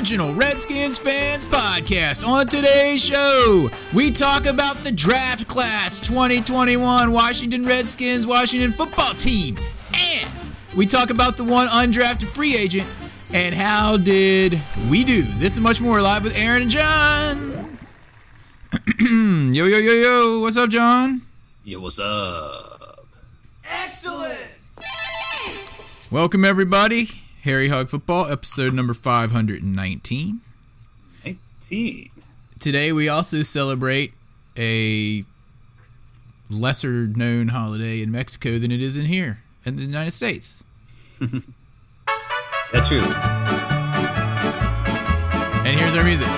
original Redskins fans podcast. On today's show, we talk about the draft class 2021 Washington Redskins Washington football team, and we talk about the one undrafted free agent and how did we do. This and much more live with Aaron and John. yo, yo, yo, yo. What's up, John? Yo, what's up? Excellent. Welcome, everybody. Harry Hog Football, episode number 519. 19. Today, we also celebrate a lesser known holiday in Mexico than it is in here in the United States. That's true. And here's our music.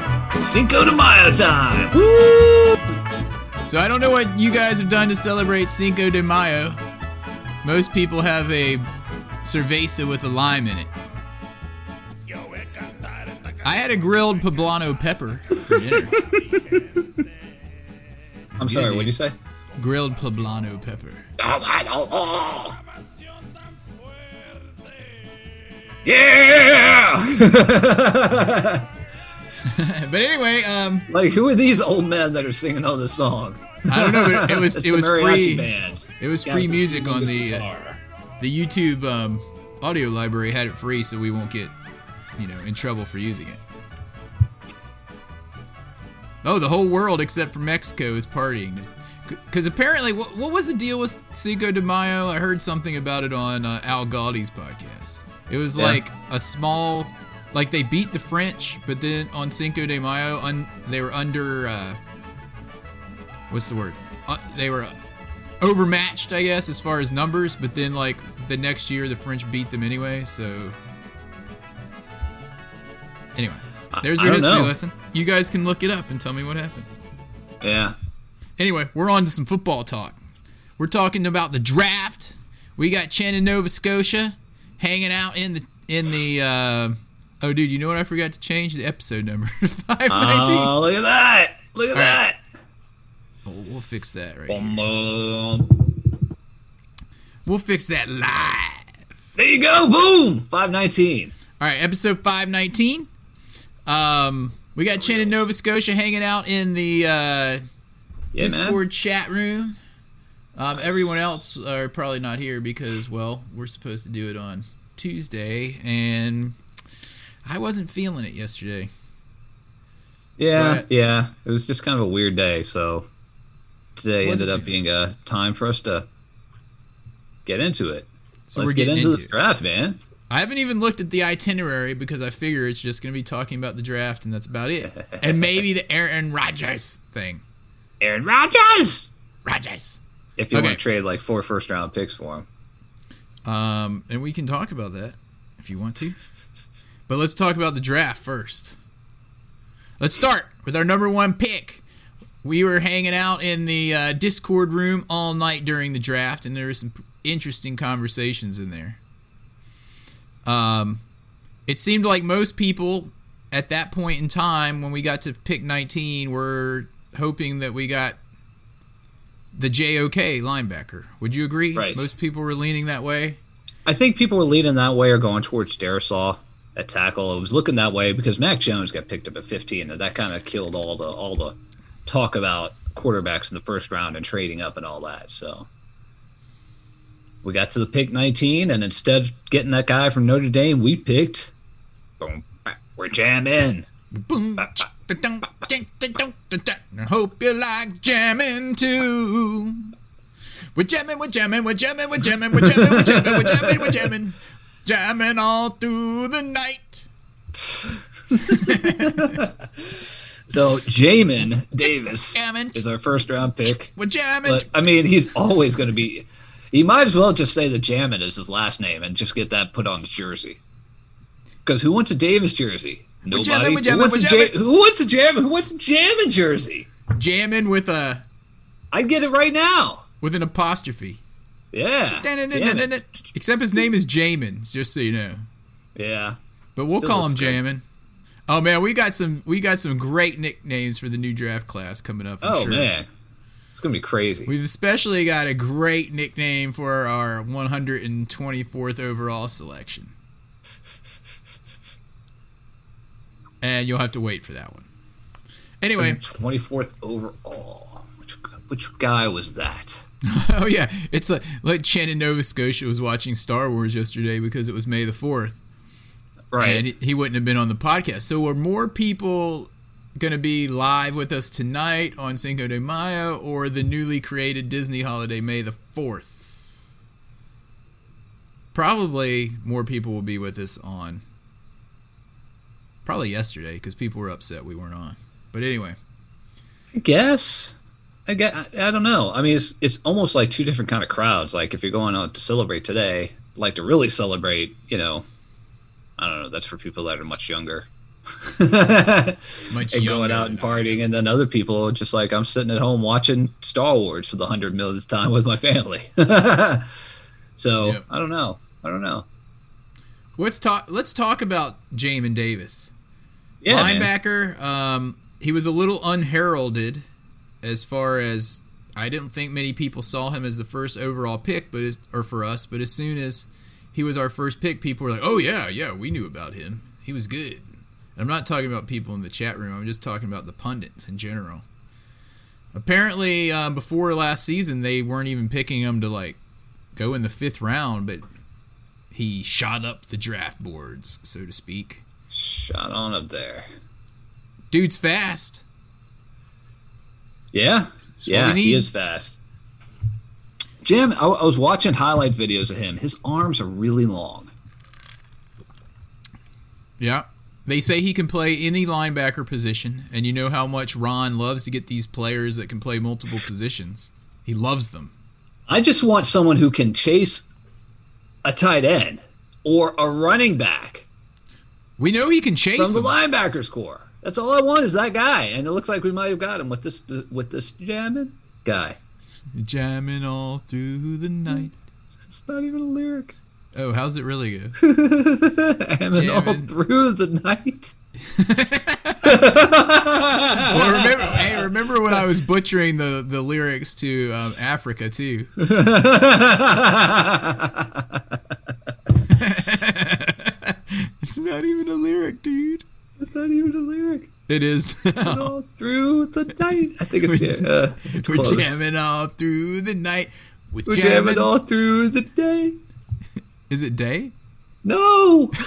Cinco de Mayo time. Woo! So, I don't know what you guys have done to celebrate Cinco de Mayo. Most people have a cerveza with a lime in it. I had a grilled poblano pepper for dinner. I'm good, sorry, what'd you say? Grilled poblano pepper. Yeah! But anyway, um, like, who are these old men that are singing all this song? I don't know, but it was it was free. Band. It was free music on the uh, guitar. The YouTube um, audio library had it free, so we won't get you know in trouble for using it. Oh, the whole world except for Mexico is partying. Because apparently, what, what was the deal with Cinco de Mayo? I heard something about it on uh, Al Galdi's podcast. It was Yeah. like a small, like they beat the French, but then on Cinco de Mayo, un, they were under, uh, what's the word? Uh, they were overmatched, I guess, as far as numbers. But then, like the next year, the French beat them anyway. So, anyway, there's your history know. lesson. You guys can look it up and tell me what happens. Yeah. Anyway, we're on to some football talk. We're talking about the draft. We got Chen in Nova Scotia hanging out in the in the. Uh, oh, dude, you know what? I forgot to change the episode number. Five nineteen. Oh, look at that. Look at right. that. we'll fix that right. Here. We'll fix that live. There you go. Boom. 519. All right, episode 519. Um, we got Chen in Nova Scotia hanging out in the uh, Yeah, Discord man. chat room. Um, everyone else are probably not here because, well, we're supposed to do it on Tuesday, and I wasn't feeling it yesterday. Yeah, So- yeah. It was just kind of a weird day, so today ended up being a time for us to get into it. So Let's we're get getting into into this draft, man. I haven't even looked at the itinerary because I figure it's just going to be talking about the draft, and that's about it. and maybe the Aaron Rodgers thing. Aaron Rodgers. Rodgers. If you Okay. want to trade like four first round picks for him. Um, and we can talk about that if you want to. But let's talk about the draft first. Let's start with our number one pick. We were hanging out in the uh, Discord room all night during the draft, and there were some interesting conversations in there. Um, it seemed like most people at that point in time, when we got to pick 19, were hoping that we got the JOK linebacker. Would you agree? Right. Most people were leaning that way. I think people were leaning that way or going towards Darrisaw at tackle. It was looking that way because Mac Jones got picked up at 15, and that kind of killed all the all the talk about quarterbacks in the first round and trading up and all that. So we got to the pick 19, and instead of getting that guy from Notre Dame, we picked. Boom, we're jamming. Boom. I hope you like jamming too. We're jamming, we're jamming, we're jamming, we're jamming, we're jamming, we're jamming, we're jamming, we're jamming, jamming all through the night. So Jamin Davis Jamming. is our first round pick. We're jamming. But I mean, he's always going to be. He might as well just say that Jamin is his last name and just get that put on his jersey. Because who wants a Davis jersey? Nobody. jamming, we're who, wants we're a Ja- who wants a Jamin? Who wants a Jamin jersey? jamming with a I'd get it right now. with an apostrophe. Yeah. Jammin'. Except his name is Jamin, just so you know. Yeah. But we'll Still call him good. Jamin. Oh man, we got some we got some great nicknames for the new draft class coming up. I'm Oh sure. man, gonna be crazy. We've especially got a great nickname for our 124th overall selection. And you'll have to wait for that one. Anyway, twenty fourth overall. Which which guy was that? oh yeah, it's like like Chen in Nova Scotia was watching Star Wars yesterday because it was May the 4th. Right. and he- he wouldn't have been on the podcast. So are more people going to be live with us tonight on Cinco de Mayo or the newly created Disney holiday May the 4th? Probably more people will be with us on probably yesterday because people were upset we weren't on. But anyway, I guess. I get. I, I don't know. I mean, it's it's almost like two different kind of crowds. Like if you're going out to celebrate today, like to really celebrate, you know, I don't know. That's for people that are much younger. much and going out and than I am. partying, and then other people just like I'm sitting at home watching Star Wars for the hundred millionth time with my family. so Yep. I don't know. I don't know. Let's talk. Let's talk about Jamin Davis. Yeah, linebacker. Um, he was a little unheralded as far as I didn't think many people saw him as the first overall pick, but as, or for us. But as soon as he was our first pick, people were like, "Oh yeah, yeah, we knew about him. He was good." I'm not talking about people in the chat room. I'm just talking about the pundits in general. Apparently, um, before last season, they weren't even picking him to like go in the fifth round, but he shot up the draft boards, so to speak. Shot on up there. Dude's fast. Yeah, what yeah, he is fast. Jim, I, I was watching highlight videos of him. His arms are really long. Yeah. They say he can play any linebacker position, and you know how much Ron loves to get these players that can play multiple positions. He loves them. I just want someone who can chase a tight end or a running back We know he can chase from the them. linebackers core. That's all I want is that guy, and it looks like we might have got him with this with this jamming guy. Jamming all through the night. It's not even a lyric. Oh, how's it really go? Jamming all through the night. well, remember, hey, remember when I was butchering the, the lyrics to um, Africa too? it's not even a lyric, dude. It's not even a lyric. It is. All through the night. I think it's yeah, uh, it's We're jamming all through the night. With We're jamming. jamming all through the day. Is it day? No.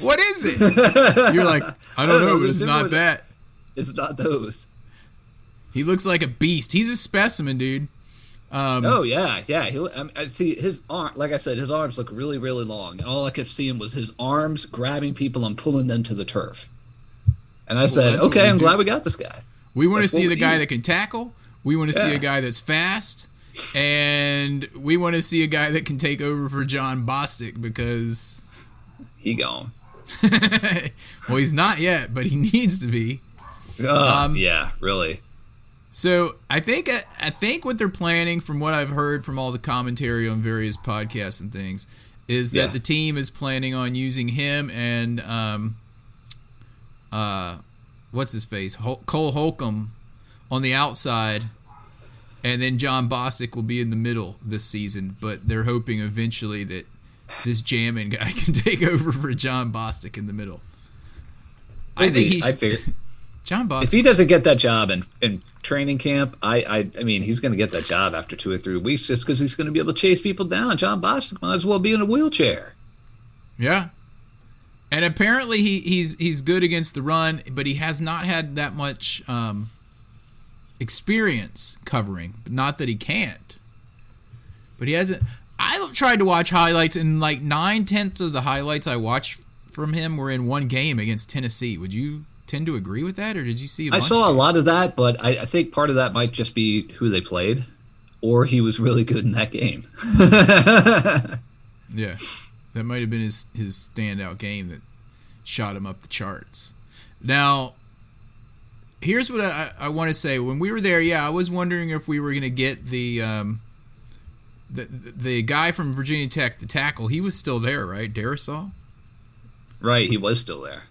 What is it? You're like, I don't, don't know, know, but it's not that. it's not those. He looks like a beast. He's a specimen, dude. Um, Oh yeah, yeah. He, I, I see his arm. Like I said, his arms look really, really long, and all I kept seeing was his arms grabbing people and pulling them to the turf. And I said, "Okay, I'm do. glad we got this guy." we want to see the guy that can tackle. We want to see a guy that's fast. And we want to see a guy that can take over for Jon Bostic because, He gone. well, he's not yet, but he needs to be. Oh, Um, yeah, really. So I think I think what they're planning, from what I've heard from all the commentary on various podcasts and things, is that Yeah. the team is planning on using him and um, uh, what's his face, Hol- Cole Holcomb, on the outside, and then Jon Bostic will be in the middle this season. But they're hoping eventually that this jamming guy can take over for Jon Bostic in the middle. I think he, I figure Jon Bostic. if he doesn't get that job in, in training camp, I, I I mean he's going to get that job after two or three weeks just because he's going to be able to chase people down. Jon Bostic might as well be in a wheelchair. Yeah. And apparently he, he's he's good against the run, but he has not had that much um, experience covering. But not that he can't, but he hasn't. I tried to watch highlights, and like nine tenths of the highlights I watched from him were in one game against Tennessee. Would you tend to agree with that, or did you see? I I saw a lot of that, but I, I think part of that might just be who they played, or he was really good in that game. Yeah, that might have been his his standout game that shot him up the charts. Now, here's what I, I want to say. When we were there, yeah, I was wondering if we were going to get the um, the the guy from Virginia Tech, the tackle. He was still there, right? Darrisaw. Right, he was still there.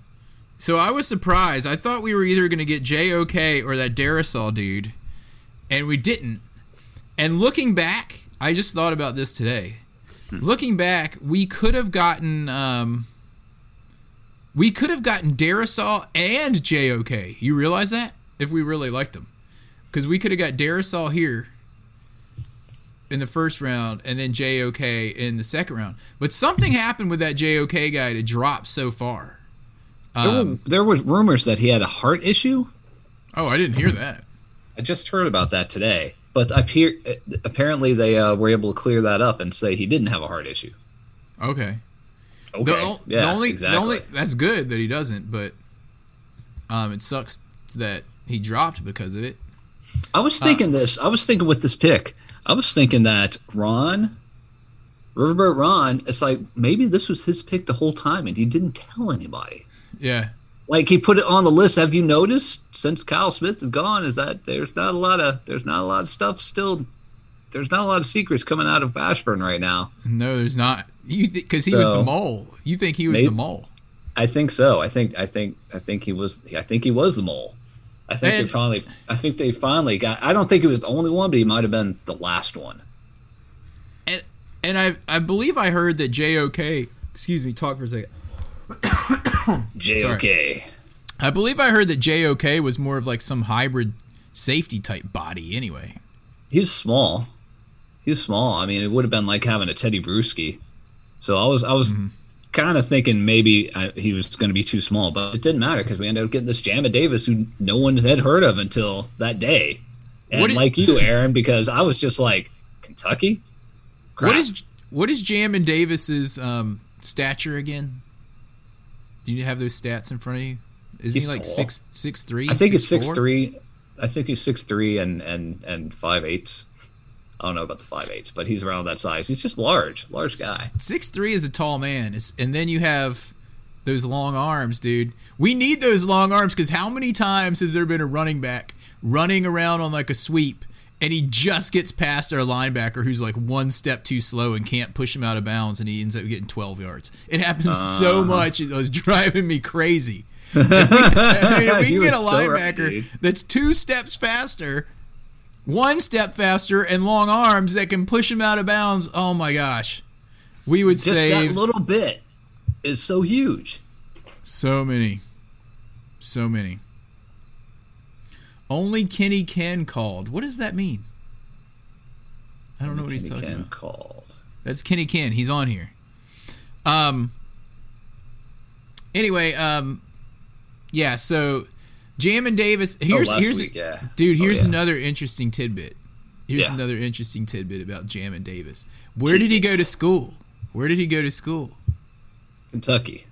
So I was surprised. I thought we were either going to get JOK or that Darrisaw dude, and we didn't. And looking back, I just thought about this today. Looking back, we could have gotten um, we could have gotten Darrisaw and JOK. You realize that? If we really liked them. Because we could have got Darrisaw here in the first round and then JOK in the second round. But something happened with that JOK guy to drop so far. There, Um, were, there was rumors that he had a heart issue. Oh, I didn't hear that. I just heard about that today. But appear, apparently they uh, were able to clear that up and say he didn't have a heart issue. Okay. Okay. The, yeah, the only exactly. the only that's good that he doesn't, but um, it sucks that he dropped because of it. I was thinking this. I was thinking with this pick. I was thinking that Ron, Riverboat Ron, it's like maybe this was his pick the whole time and he didn't tell anybody. Yeah. Like he put it on the list. Have you noticed since Kyle Smith is gone? Is that there's not a lot of there's not a lot of stuff still. There's not a lot of secrets coming out of Ashburn right now. No, there's not. You because he was the mole. You think he was Maybe- the mole? I think so. I think I think I think he was I think he was the mole. I think they finally I think they finally got I don't think he was the only one, but he might have been the last one. And and I I believe I heard that JOK. Excuse me. Talk for a second. JOK. I believe I heard that JOK was more of like some hybrid safety type body. Anyway. He was small. He was small. I mean, it would have been like having a Teddy Bruschi. So I was I was Mm-hmm. kind of thinking maybe I, he was going to be too small, but it didn't matter because we ended up getting this Jamin Davis who no one had heard of until that day. And like you, Aaron, because I was just like Kentucky. Crap. What is what is Jam Davis's um, stature again? Do you have those stats in front of you? Is he like tall. six six three? I think he's six three. I think he's six three and and and five eighths. I don't know about the five eighths, but he's around that size. He's just large, large guy. Six three is a tall man. It's, and then you have those long arms, dude. We need those long arms because how many times has there been a running back running around on like a sweep and he just gets past our linebacker who's like one step too slow and can't push him out of bounds and he ends up getting 12 yards. It happens so uh. much. It was driving me crazy. If we, I mean, if we can get a so right, linebacker dude. that's two steps faster, one step faster, and long arms that can push him out of bounds, oh my gosh. We would Just save that little bit is so huge. so many. So many. Only Kenny Ken called. What does that mean? I don't know what he's Kenny talking Ken about. called. That's Kenny Ken. He's on here. Um. Anyway, um, yeah. So, Jamin Davis. Oh, here's oh, here's week, yeah. dude. Oh, Here's yeah. another interesting tidbit. Here's Yeah. another interesting tidbit about Jamin Davis. Where did he go to school? Where did he go to school? Kentucky.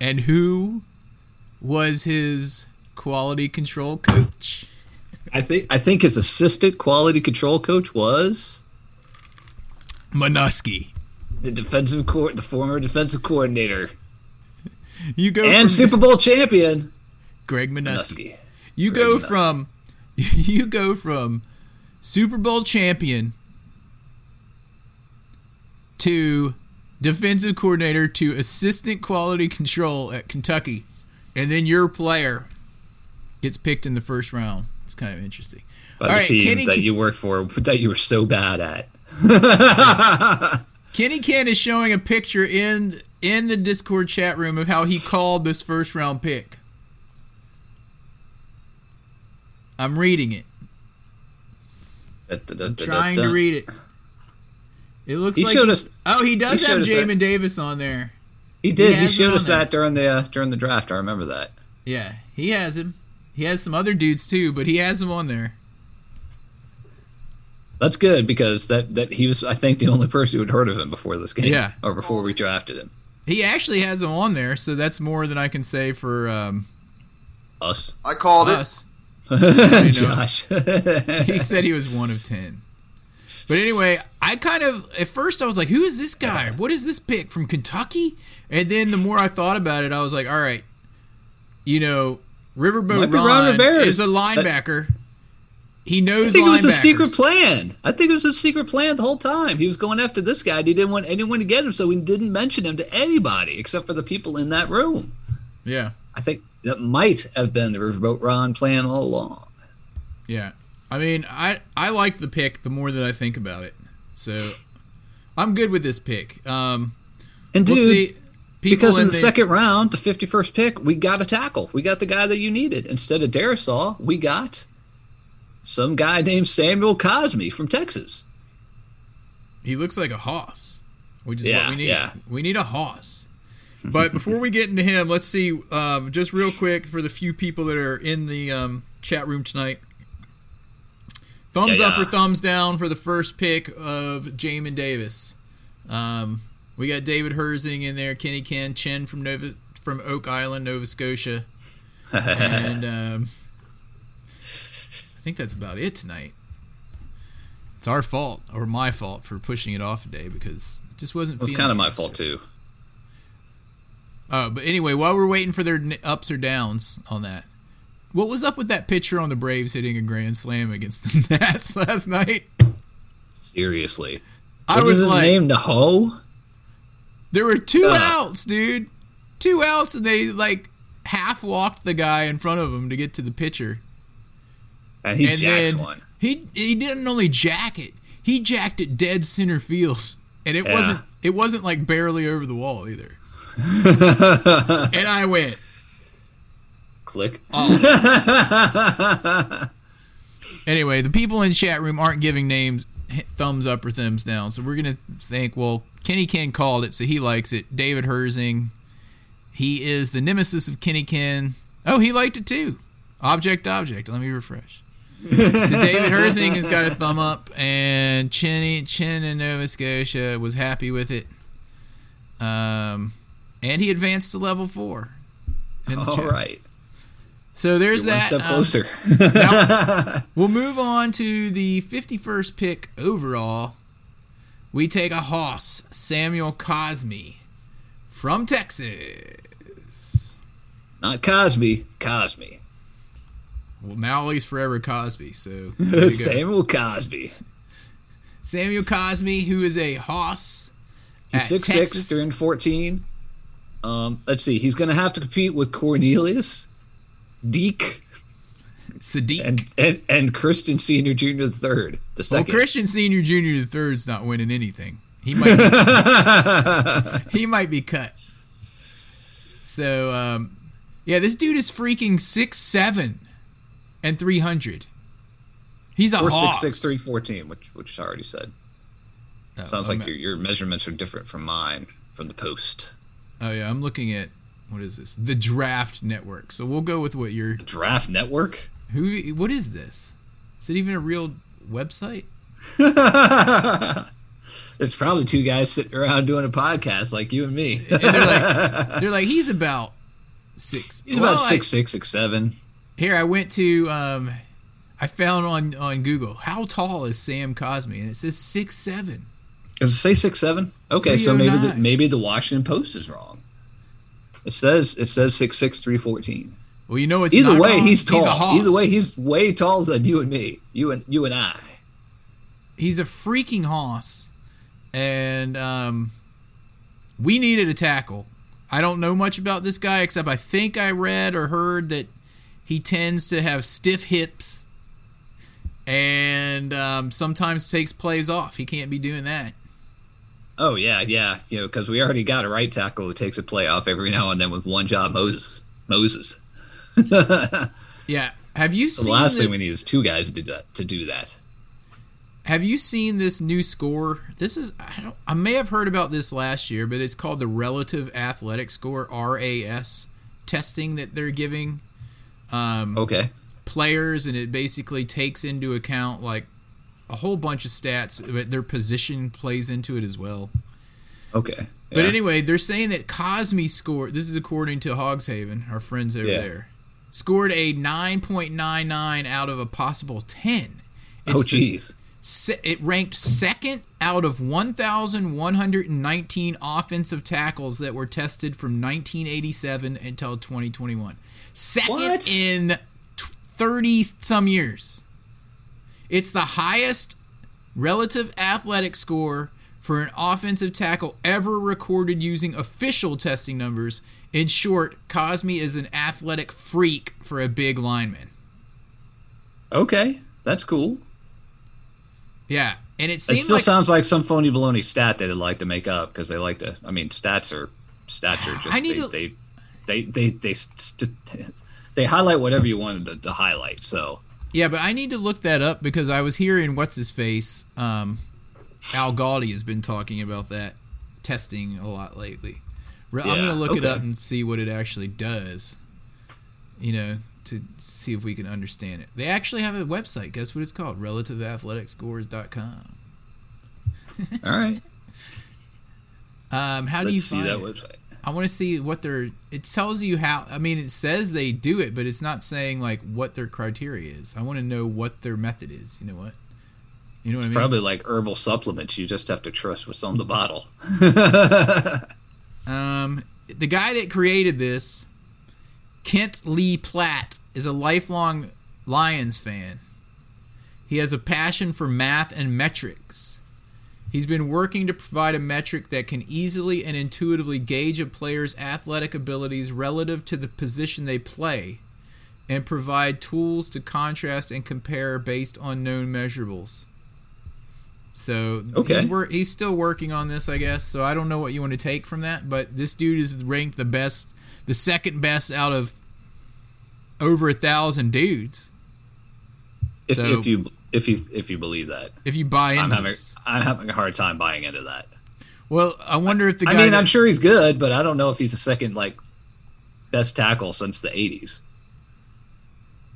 And who was his quality control coach? I think I think his assistant quality control coach was Manusky. the defensive court, the former defensive coordinator You go and from Super Bowl champion Greg. Manusky. You Greg go Manusky. from you go from Super Bowl champion to defensive coordinator to assistant quality control at Kentucky, and then your player gets picked in the first round. It's kind of interesting. by All the right, team Kenny, that you worked for that you were so bad at. Kenny Ken is showing a picture in in the Discord chat room of how he called this first round pick. I'm reading it. I'm trying to read it. It looks He like showed he- us- Oh, he does he have showed us that. Jamin Davis on there. He did. He He, has it showed us that during the uh, during the draft. I remember that. Yeah, he has him. He has some other dudes too, but he has him on there. That's good because that that he was I think the only person who had heard of him before this game. Yeah. Or before we drafted him. He actually has him on there, so that's more than I can say for um, Us. I called it. us. know. Josh. he said he was one of ten. But anyway, I kind of at first I was like, "Who is this guy? What is this pick from Kentucky?" And then the more I thought about it, I was like, "All right, you know, Riverboat Ron Ron is a linebacker. He knows I think it was a secret plan. I think it was a secret plan the whole time. He was going after this guy. And he didn't want anyone to get him, so he didn't mention him to anybody except for the people in that room. Yeah, I think that might have been the Riverboat Ron plan all along. yeah. I mean, I I like the pick the more that I think about it. So I'm good with this pick. Um, And we'll dude, see. People because in the, the second round, the 51st pick, we got a tackle. We got the guy that you needed. Instead of Darrisaw, we got some guy named Samuel Cosmi from Texas. He looks like a hoss, which is Yeah, what we need. yeah. We need a hoss. But before we get into him, let's see um, just real quick for the few people that are in the um, chat room tonight. Thumbs Yeah, up yeah. or thumbs down for the first pick of Jamin Davis. Um, we got David Herzing in there, Kenny Ken, Chen from Nova from Oak Island, Nova Scotia, and um, I think that's about it tonight. It's our fault or my fault for pushing it off a day because it just wasn't. It was kind of my fault, too. Oh, but anyway, while we're waiting for their ups or downs on that, what was up with that pitcher on the Braves hitting a grand slam against the Nats last night? Seriously. I What was is his like, name? Naho? there were two Ugh. outs, dude, two outs, and they like half walked the guy in front of him to get to the pitcher, And he and jacks one. he he didn't only jack it, he jacked it dead center field, and it Yeah. wasn't it wasn't like barely over the wall either. and I went, Click. Anyway, the people in chat room aren't giving names thumbs up or thumbs down. So we're going to think, well, Kenny Ken called it, so he likes it. David Herzing, he is the nemesis of Kenny Ken. Oh, he liked it too. Object, object. Let me refresh. so David Herzing has got a thumb up, and Chin, Chin in Nova Scotia was happy with it. Um, and he advanced to level four. in the All chat. right. So there's One that. step um, closer. We'll move on to the 51st pick overall. We take a hoss, Samuel Cosmi from Texas. Not Cosby. Cosby. Well, now he's forever Cosby. So. Samuel Cosby. Samuel Cosmi, who is a hoss. He's at six Texas. six, three and fourteen. Um, let's see. He's going to have to compete with Cornelius, Deke, Sadiq. and and, and Christian Senior Junior the third. The well. Christian Senior Junior the third's not winning anything. He might. Be, he might be cut. So um, yeah, this dude is freaking six seven and three hundred. He's a or hoss. six six three fourteen, which which I already said. Oh, Sounds I'm like your, your measurements are different from mine from the post. Oh yeah, I'm looking at what is this? The Draft Network. So we'll go with what your Draft Network. who. What is this? Is it even a real website? It's probably two guys sitting around doing a podcast like you and me. And they're like, they're like, he's about six. He's Well, about I- six six six seven. Here, I went to. Um, I found on on Google how tall is Sam Cosmi, and it says six seven. Does it say six seven? Okay, so maybe the, maybe the Washington Post is wrong. It says it says six six three fourteen. Well, you know it's Either not way, wrong. he's tall. a hoss. Either way, he's way taller than you and me. You and you and I. he's a freaking hoss, and um, we needed a tackle. I don't know much about this guy except I think I read or heard that he tends to have stiff hips, and um, sometimes takes plays off. He can't be doing that. Oh yeah, yeah. You know, because we already got a right tackle who takes a play off every now and then with one job, Moses. Moses. Yeah. Have you The seen last the- thing we need is two guys to do that. To do that. Have you seen this new score? This is I don't I may have heard about this last year, but it's called the relative athletic score RAS testing that they're giving um, Okay. players and it basically takes into account like a whole bunch of stats, but their position plays into it as well. Okay. But Yeah. anyway, they're saying that Cosmi scored. This is according to Hogshaven, our friends over Yeah. there. Scored a 9.99 out of a possible 10. Oh It's the- jeez. it ranked second out of 1,119 offensive tackles that were tested from 1987 until 2021. Second What? in 30 some years. It's the highest relative athletic score for an offensive tackle ever recorded using official testing numbers. In short, Cosmi is an athletic freak for a big lineman. Okay, that's cool. Yeah, and it It still like sounds like some phony baloney stat that they like to make up because they like to. I mean, stats are stats are just I need they, to- they, they they they st- they highlight whatever you wanted to, to highlight. So Yeah, but I need to look that up because I was hearing what's his face, um, Al Galdi has been talking about that testing a lot lately. Re- I'm gonna look it up and see what it actually does. You know, to see if we can understand it. They actually have a website. Guess what it's called? RelativeAthleticScores.com. all right, Um, how do you let's see that it? website. I want to see what their. It tells you how. I mean, it says they do it, but it's not saying like what their criteria is. I want to know what their method is. You know what? You know what I mean? Probably like herbal supplements. You just have to trust what's on the bottle. Um, the guy that created this, Kent Lee Platt, is a lifelong Lions fan. He has a passion for math and metrics. He's been working to provide a metric that can easily and intuitively gauge a player's athletic abilities relative to the position they play and provide tools to contrast and compare based on known measurables. So Okay. he's, wor- he's still working on this, I guess. So I don't know what you want to take from that, but this dude is ranked the best, the second best out of over a thousand dudes. If, So- if you if you if you believe that, If you buy into I'm having this. I'm having a hard time buying into that. Well, I wonder if the guy. I mean, that- I'm sure he's good, but I don't know if he's the second like best tackle since the '80s.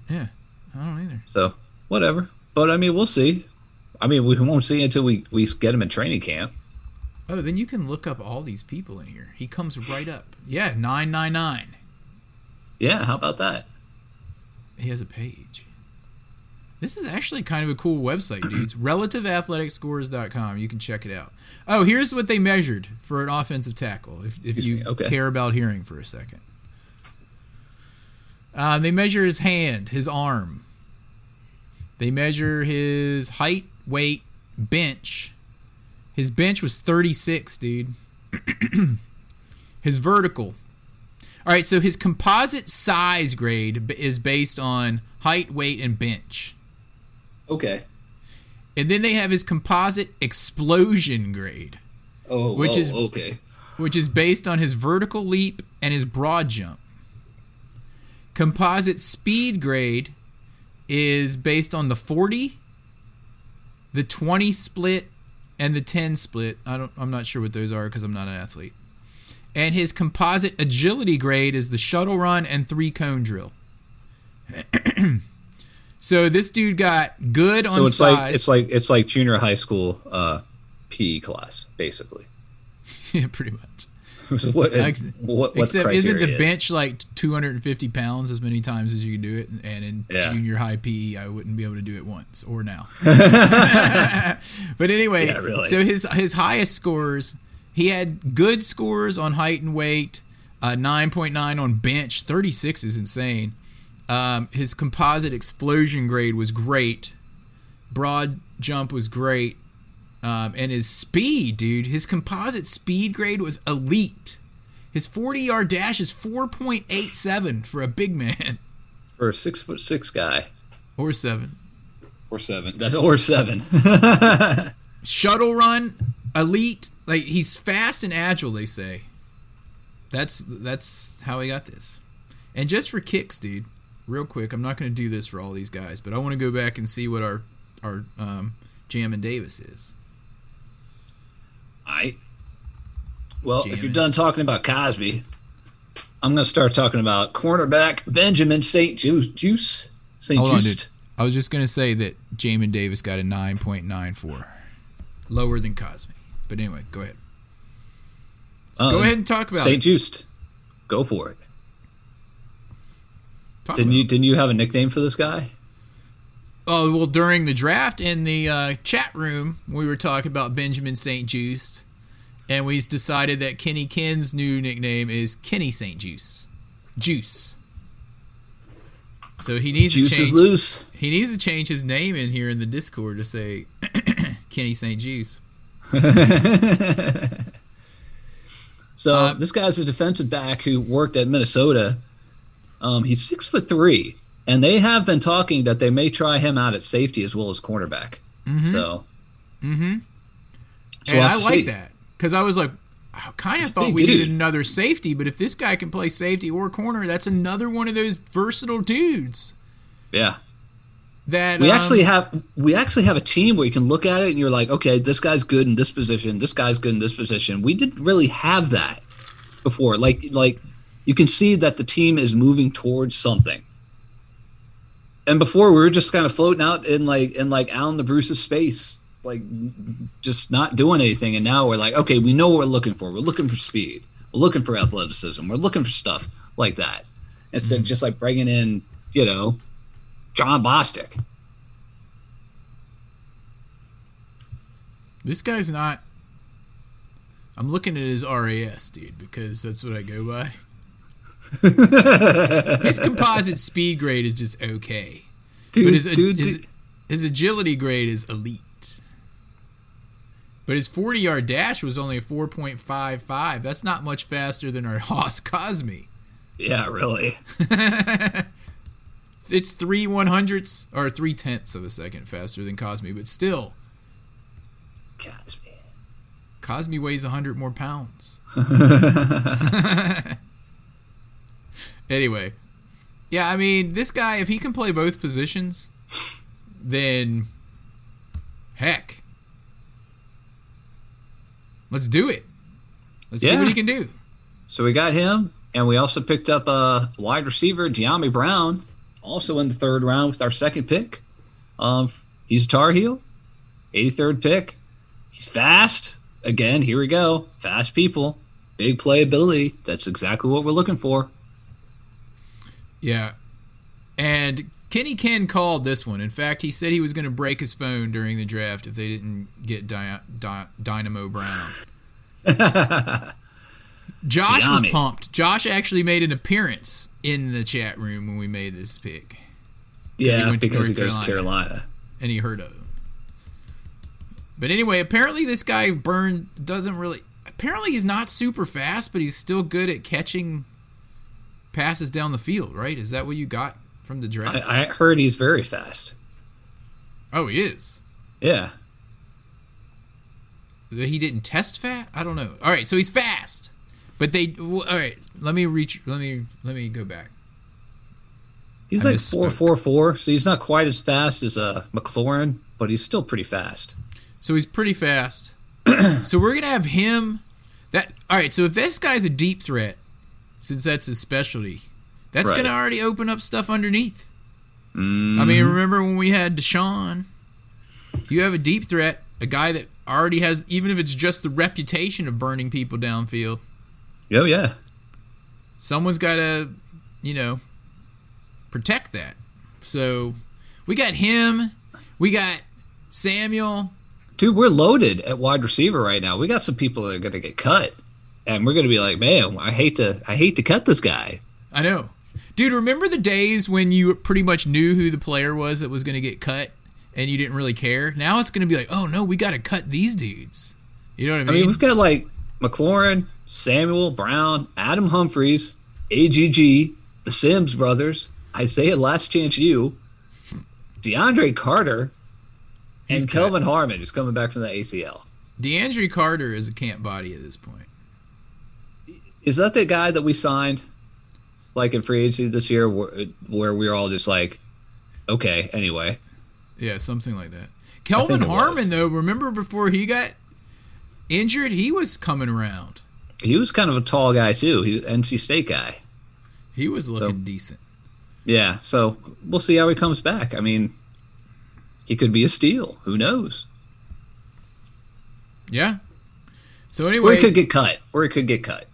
Yeah, I don't either. So whatever. But I mean, we'll see. I mean, we won't see until we we get him in training camp. Oh, then you can look up all these people in here. He comes right up. Yeah, nine nine nine. Yeah, how about that? He has a page. This is actually kind of a cool website, dudes. RelativeAthleticScores.com. You can check it out. Oh, here's what they measured for an offensive tackle. If, if you okay. care about hearing for a second, uh, they measure his hand, his arm. They measure his height, weight, bench. His bench was 36, dude. his vertical. All right, so his composite size grade is based on height, weight, and bench. Okay. And then they have his composite explosion grade, Oh, Which oh, is- okay. which is based on his vertical leap and his broad jump. Composite speed grade is based on the 40, the 20 split, and the 10 split. I don't I'm not sure what those are cuz I'm not an athlete. And his composite agility grade is the shuttle run and three cone drill. so this dude got good on So it's size. like it's like it's like junior high school uh, PE class, basically. yeah, pretty much. what, Ex- what, what Except isn't the is. bench like 250 pounds as many times as you can do it? And in Yeah. junior high PE, I wouldn't be able to do it once or now. but anyway, Yeah, really. so his his highest scores, he had good scores on height and weight, uh, 9.9 on bench, 36 is insane. Um, his composite explosion grade was great. Broad jump was great. Um, and his speed, dude, his composite speed grade was elite. His 40 yard dash is 4.87 for a big man. for a six foot six guy Or seven. or seven. That's or seven. Shuttle run, elite. Like he's fast and agile, they say. That's that's how he got this. And just for kicks, dude, real quick, I'm not going to do this for all these guys, but I want to go back and see what our our um, Jamin Davis is. I. Well, if you're done talking about Cosby, I'm going to start talking about cornerback Benjamin St. Juice. Juice St. Hold Juice. I was just gonna say that Jamin Davis got a 9.94, lower than Cosby. But anyway, go ahead. go ahead and talk about St. it. Juiced. Go for it. Talk Didn't about you didn't you have a nickname for this guy? Oh well, during the draft in the uh, chat room, we were talking about Benjamin St. Juice, and we decided that Kenny Ken's new nickname is Kenny St. Juice. Juice. So he needs Juice to change. is loose. He needs to change his name in here in the Discord to say Kenny St. Juice. So Uh, this guy's a defensive back who worked at Minnesota. Um, he's six foot three, and they have been talking that they may try him out at safety as well as cornerback. So, Mm-hmm. so and we'll I like see. that because I was like, I kind of thought we dude. needed another safety, but if this guy can play safety or corner, that's another one of those versatile dudes. Yeah, That we um, actually have we actually have a team where you can look at it and you're like, okay, this guy's good in this position. This guy's good in this position. We didn't really have that before. Like like you can see that the team is moving towards something. And before we were just kind of floating out in like in like Alan the Bruce's space, like just not doing anything. And now we're like, okay, we know what we're looking for. We're looking for speed. We're looking for athleticism. We're looking for stuff like that. Instead of mm-hmm. just like bringing in, you know, Jon Bostic. This guy's not. I'm looking at his RAS, dude, because that's what I go by. his composite speed grade is just okay, Dude, but his, dude, his, dude, his agility grade is elite. But his 40 yard dash was only a 4.55. That's not much faster than our Haas Cosmi. yeah, really. It's three one hundredths or three tenths of a second faster than Cosmi, but still, Cosby. Cosmi weighs 100 more pounds. Anyway, yeah, I mean, this guy, if he can play both positions, then heck, let's do it. Let's see what he can do. So we got him, and we also picked up a wide receiver, Dyami Brown, also in the third round with our second pick. Um, he's a Tar Heel, 83rd pick. He's fast. Again, here we go. Fast people, big playability. That's exactly what we're looking for. Yeah. And Kenny Ken called this one. In fact, he said he was going to break his phone during the draft if they didn't get Di- Di- Dynamo Brown. Josh was pumped. Josh actually made an appearance in the chat room when we made this pick, Yeah, went to because he goes to Carolina. and he heard of him. But anyway, apparently this guy Burn doesn't really. Apparently he's not super fast, but he's still good at catching passes down the field. Right? Is that what you got from the draft? I, I heard he's very fast. oh, he is. Yeah. he didn't test fat. I don't know. All right, so he's fast, but they. All right, let me reach. Let me let me go back. He's I like misspoke. four four four, so he's not quite as fast as uh, McLaurin, but he's still pretty fast. So he's pretty fast. so we're gonna have him. That all right. So if this guy's a deep threat, since that's his specialty, that's Right. gonna already open up stuff underneath. I mean, mm-hmm. remember when we had DeSean? You have a deep threat, a guy that already has, even if it's just the reputation of burning people downfield. Oh yeah, someone's got to, you know, protect that. So we got him. We got Samuel. dude, we're loaded at wide receiver right now. We got some people that are gonna get cut, and we're gonna be like, man, I hate to, I hate to cut this guy. I know. Dude, remember the days when you pretty much knew who the player was that was going to get cut and you didn't really care? Now it's going to be like, oh no, we got to cut these dudes. You know what I mean? I mean? mean, we've got like McLaurin, Samuel Brown, Adam Humphries, AGG, the Sims brothers, Isaiah Last Chance You, DeAndre Carter, He's and cut. Kelvin Harmon, who's coming back from the ACL. DeAndre Carter is a camp body at this point. Is that the guy that we signed, like in free agency this year, where, where we were all just like, okay, anyway. Yeah, something like that. Kelvin was. Harmon, though, remember before he got injured, he was coming around. He was kind of a tall guy too. He was NC State guy. He was looking decent. Yeah, so we'll see how he comes back. I mean, he could be a steal. Who knows? Yeah. So anyway, Or he could get cut. Or he could get cut.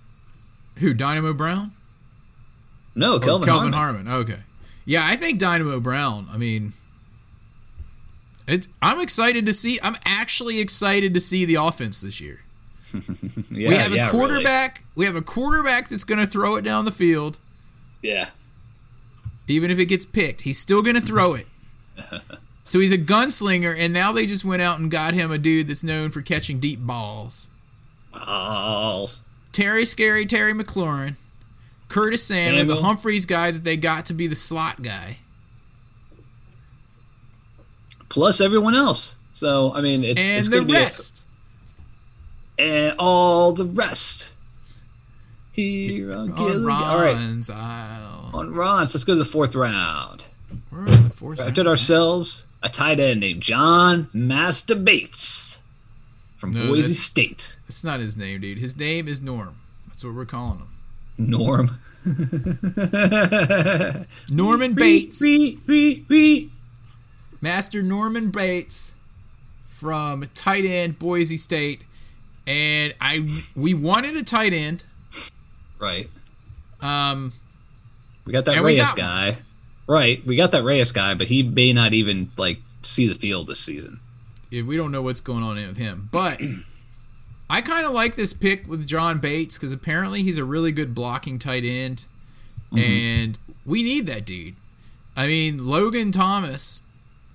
Who? Dynamo Brown? No, Kelvin, Kelvin Harmon. Harmon. Okay. Yeah, I think Dynamo Brown. I mean, It, I'm excited to see. I'm actually excited to see the offense this year. Yeah, we have yeah, a really. quarterback. We have a quarterback that's going to throw it down the field, Yeah. even if it gets picked. He's still going to throw it. so he's a gunslinger, and now they just went out and got him a dude that's known for catching deep balls. Balls. Terry Scary, Terry McLaurin, Curtis Samuel, the Humphries guy that they got to be the slot guy, Plus everyone else. So I mean, it's and it's the be a- rest. and all the rest. Here on on Gilligan. All right, Ron's on Ron's. Let's go to the fourth round. We're on the fourth Drafted round. ourselves a tight end named John Master Bates from No, Boise State. That's not his name, dude. His name is Norm. That's what we're calling him. Norm. Norman Bates. Master Norman Bates from tight end Boise State, and I we wanted a tight end. Right. Um, We got that Reyes got guy. Right. We got that Reyes guy, but he may not even like see the field this season. We don't know what's going on with him, but I kind of like this pick with John Bates because apparently he's a really good blocking tight end, and we need that dude. I mean, Logan Thomas,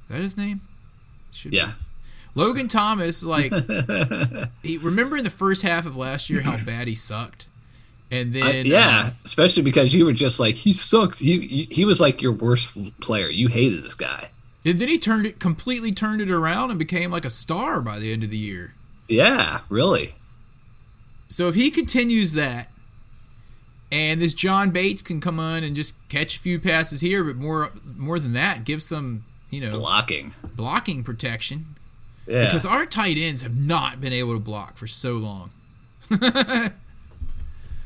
is that his name? Should be. Yeah. Logan Thomas, like, he, remember in the first half of last year how bad he sucked, and I- then yeah, uh, especially because you were just like he sucked. He he, he was like your worst player. You hated this guy. And then he turned it completely turned it around and became like a star by the end of the year. Yeah, really. So if he continues that, and this John Bates can come on and just catch a few passes here, but more more than that, give some you know Blocking. blocking protection Yeah. because our tight ends have not been able to block for so long.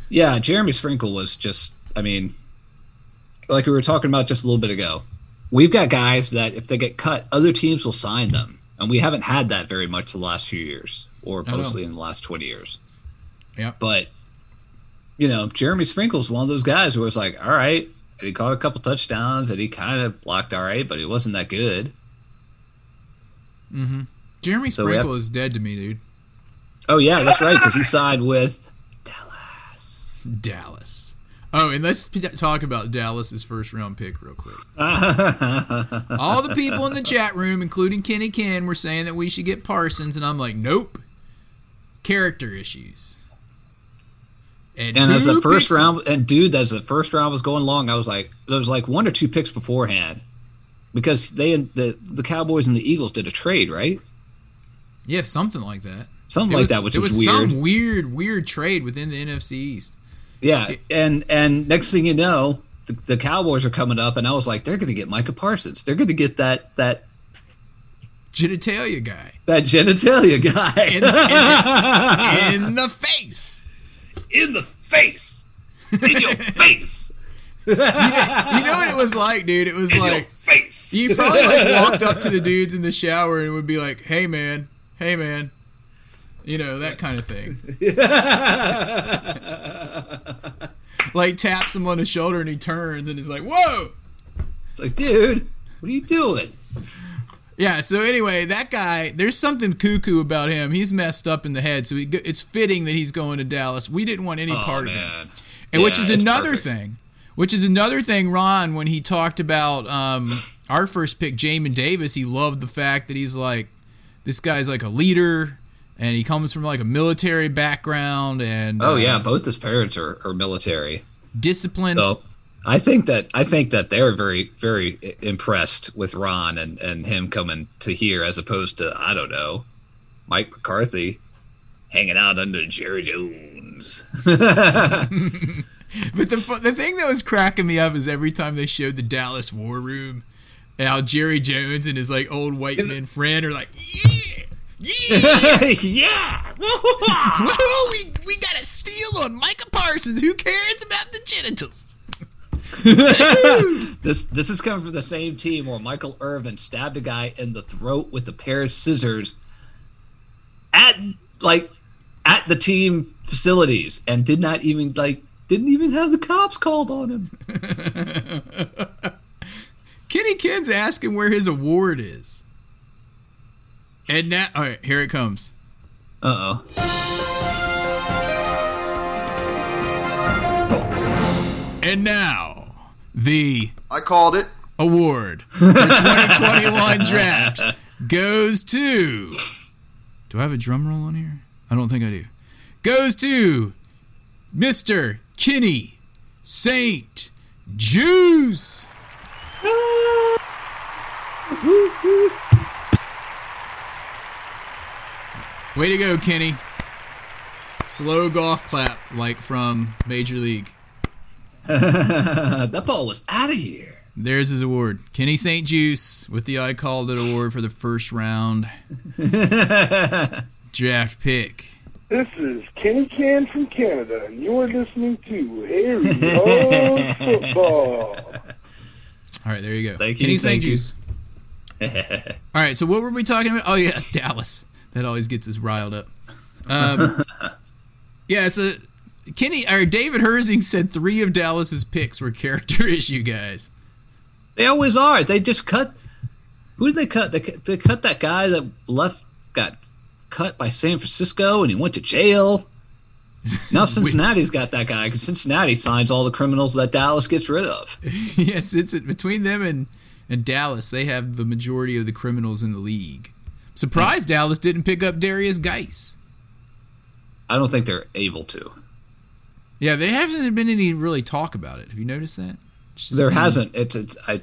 Yeah, Jeremy Sprinkle was just, I mean, like we were talking about just a little bit ago. We've got guys that if they get cut, other teams will sign them. And we haven't had that very much the last few years, or mostly in the last 20 years. Yeah, But, you know, Jeremy Sprinkle's one of those guys where it's like, all right, and he caught a couple touchdowns and he kind of blocked all right, but he wasn't that good. Mm-hmm. Jeremy So Sprinkle to- is dead to me, dude. Oh, yeah, that's right, because he signed with. Dallas. Dallas. Oh, and let's p- talk about Dallas's first round pick real quick. All the people in the chat room, including Kenny Ken, were saying that we should get Parsons, and I'm like, nope. Character issues. And as the first round, and dude, as the first round was going along, I was like, there was like one or two picks beforehand, because they the the Cowboys and the Eagles did a trade, right? yeah, something like that. Something It like was- that, which it was, was weird. some weird, weird trade within the NFC East. Yeah, and and next thing you know, the, the Cowboys are coming up, and I was like, they're going to get Micah Parsons. They're going to get that that Genitalia guy that genitalia guy in, in the face. in the face, in your face, You know what it was like, dude? It was in your like face. you probably like walked up to the dudes in the shower and would be like, "Hey, man, hey, man," you know that kind of thing. like taps him on the shoulder and he turns and he's like, "Whoa!" It's like, dude, what are you doing? Yeah. So anyway, that guy, there's something cuckoo about him. He's messed up in the head, so he, it's fitting that he's going to Dallas. We didn't want any Oh part of him. man, And which is another perfect. thing. Which is another thing, Ron, when he talked about um, our first pick, Jamin Davis, he loved the fact that he's like, this guy's like a leader, and he comes from like a military background and Oh uh, yeah, both his parents are, are military. disciplined. So I think that I think that they're very very impressed with Ron and and him coming to here as opposed to I don't know Mike McCarthy hanging out under Jerry Jones. But the the thing that was cracking me up is every time they showed the Dallas War Room, and how Jerry Jones and his like old white man friend are like, yeah, yeah. yeah. Whoa, we, we got a steal on Micah Parsons. Who cares about the genitals? This this is coming from the same team where Michael Irvin stabbed a guy in the throat with a pair of scissors at like at the team facilities and did not even like didn't even have the cops called on him. Kenny Ken's asking where his award is. And now, all right, here it comes. Uh oh. And now, the I called it. award for 2021 draft goes to. Do I have a drum roll on here? I don't think I do. Goes to Mr. Kenny Saint Juice. Way to go, Kenny. Slow golf clap like from Major League. that ball was out of here. There's his award. Kenny St. Juice with the I Called It award for the first round draft pick. This is Kenny Can from Canada, and you're listening to Harry on Football. All right, there you go. Thank you, Kenny St. St. Juice. All right, so what were we talking about? Oh yeah, Dallas. That always gets us riled up. Um, yeah, so Kenny or David Herzing said three of Dallas's picks were character issue guys. They always are. They just cut. Who did they cut? They, cut- they cut that guy that left, got cut by San Francisco, and he went to jail. Now Cincinnati's got that guy because Cincinnati signs all the criminals that Dallas gets rid of. yes, it's between them and and Dallas. They have the majority of the criminals in the league. Surprised Dallas didn't pick up Derrius Guice. I don't think they're able to. Yeah, there hasn't been any really talk about it. Have you noticed that? There been- hasn't. It's, it's I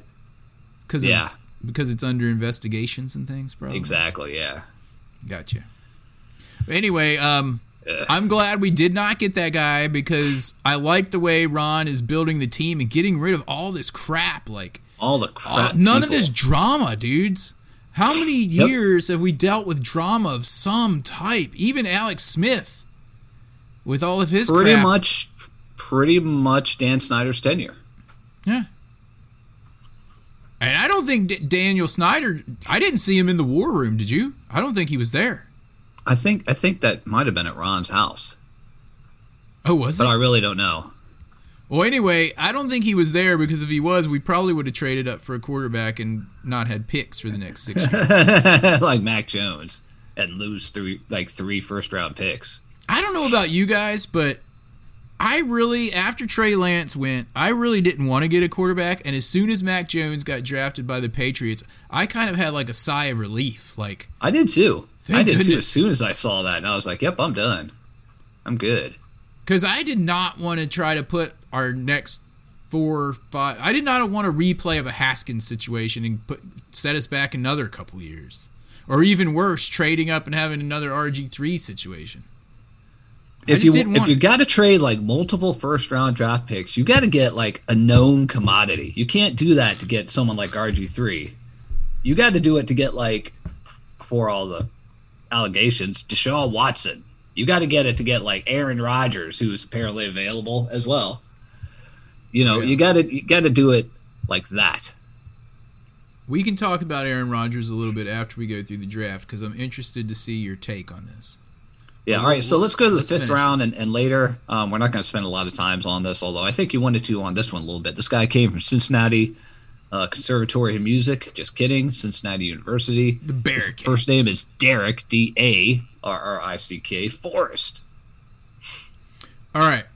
Cause Yeah. of, because it's under investigations and things, bro. exactly yeah. Gotcha. But anyway, um. I'm glad we did not get that guy because I like the way Ron is building the team and getting rid of all this crap. Like All the all- crap. none of this drama, dudes. How many Yep. years have we dealt with drama of some type? Even Alex Smith, with all of his Pretty crap. much, pretty much Dan Snyder's tenure. Yeah. And I don't think D- Daniel Snyder. I didn't see him in the war room. Did you? I don't think he was there. I think I think that might have been at Ron's house, Oh, was it? but I really don't know. Well, anyway, I don't think he was there because if he was, we probably would have traded up for a quarterback and not had picks for the next six years. like Mac Jones and lose three like three first round picks. I don't know about you guys, but I really, after Trey Lance went, I really didn't want to get a quarterback. And as soon as Mac Jones got drafted by the Patriots, I kind of had like a sigh of relief. Like, I did too. I did too. As soon as I saw that, and I was like, "Yep, I'm done. I'm good." because I did not want to try to put our next four or five. I did not want a replay of a Haskins situation and put set us back another couple years, or even worse, trading up and having another RG three situation. If you if you got to trade like multiple first round draft picks, you got to get like a known commodity. You can't do that to get someone like RG three. You got to do it to get like for all the allegations, Deshaun Watson. You got to get it to get like Aaron Rodgers, who's apparently available as well. You know, you got to you got to do it like that. We can talk about Aaron Rodgers a little bit after we go through the draft because I'm interested to see your take on this. Yeah. Well, All right. So let's go to the let's fifth round and, and later. Um, we're not going to spend a lot of times on this, although I think you wanted to on this one a little bit. This guy came from Cincinnati uh, Conservatory of Music. Just kidding. Cincinnati University. The Bearcats. first name is Darrick D A R R I C K Forrest. All right.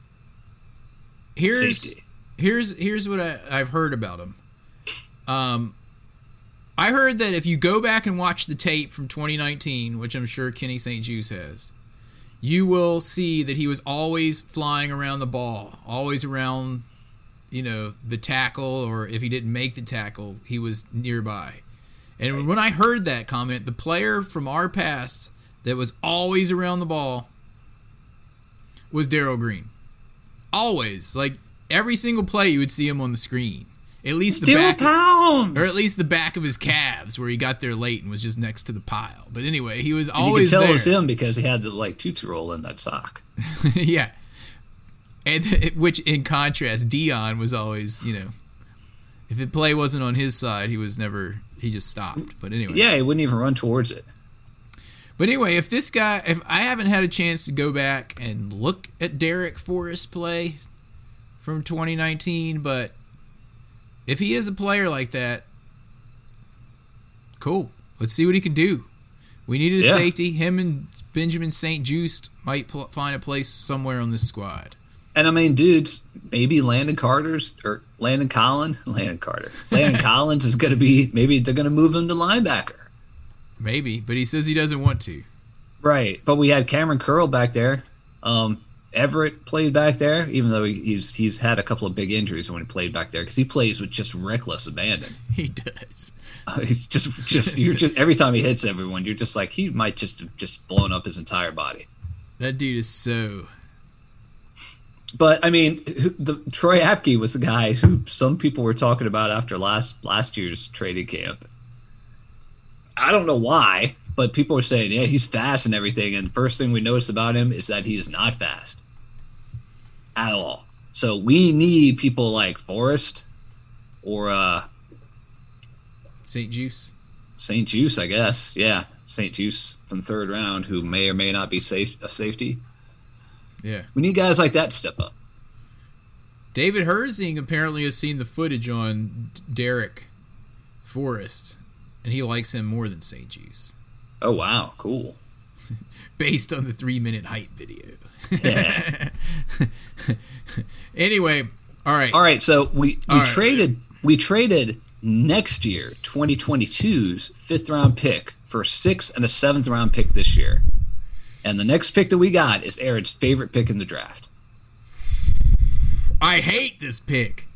Here's Safety. Here's here's what I, I've heard about him. Um, I heard that if you go back and watch the tape from 2019, which I'm sure Kenny St. Juice has, you will see that he was always flying around the ball, always around, you know, the tackle, or if he didn't make the tackle, he was nearby. And when I heard that comment, the player from our past that was always around the ball was Darrell Green. Always, like every single play, you would see him on the screen. At least the back, pounds. or at least the back of his calves, where he got there late and was just next to the pile. But anyway, he was And you always could tell there. it was him because he had the like tootsie roll in that sock. yeah, and which in contrast, Deion was always, you know, if the play wasn't on his side, he was never. He just stopped. But anyway, Yeah, he wouldn't even run towards it. But anyway, if this guy, if I haven't had a chance to go back and look at Darrick Forrest play from 2019, but if he is a player like that, cool. Let's see what he can do. We needed a Yeah. safety. Him and Benjamin St-Juste might pl- find a place somewhere on this squad. And I mean, dudes, maybe Landon Carter's or Landon Collins, Landon Carter, Landon Collins is going to be. Maybe they're going to move him to linebacker. Maybe, but he says he doesn't want to. Right. But we had Kamren Curl back there. Um, Everett played back there, even though he, he's he's had a couple of big injuries when he played back there because he plays with just reckless abandon. He does. Uh, he's just just you're just every time he hits everyone, you're just like he might just have just blown up his entire body. That dude is so. But I mean, the Troy Apke was the guy who some people were talking about after last last year's trading camp. I don't know why, but people were saying, yeah, he's fast and everything. And first thing we noticed about him is that he is not fast at all. So we need people like Forrest or uh, St. Juice. St. Juice, I guess. Yeah, St. Juice from third round, who may or may not be safe a safety. Yeah. We need guys like that to step up. David Herzing apparently has seen the footage on Darrick Forrest, and he likes him more than St. Juice, Oh wow, cool. based on the three minute hype video. Yeah. anyway, all right. All right, so we we All right. traded we traded next year 2022's fifth round pick for a sixth and a seventh round pick this year. And the next pick that we got is Aaron's favorite pick in the draft. I hate this pick.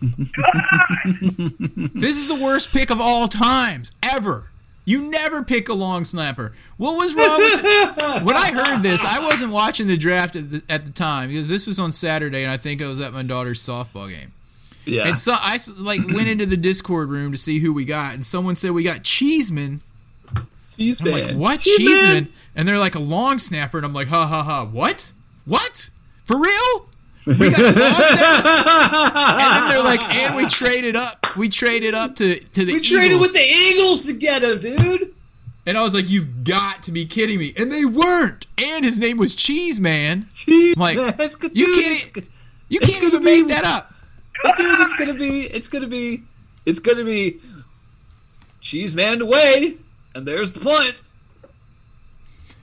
this is the worst pick of all times, ever. You never pick a long snapper. What was wrong with it? When I heard this, I wasn't watching the draft at the, at the time because this was on Saturday, and I think I was at my daughter's softball game. Yeah. And so I like went into the Discord room to see who we got, and someone said we got Cheeseman. Cheeseman. I'm like, what Cheeseman? And they're like a long snapper, and I'm like, ha ha ha, what? What? For real? We got a long and then they're like, and we traded up. We traded up to to the Eagles. We traded with the Eagles to get him, dude. and I was like, you've got to be kidding me. And they weren't. And his name was Cheese Man. Cheese Like, man. It's good, you dude, can't it's You can't gonna even make be- that up. But dude, it's gonna be it's gonna be it's gonna be cheese man away, and there's the punt.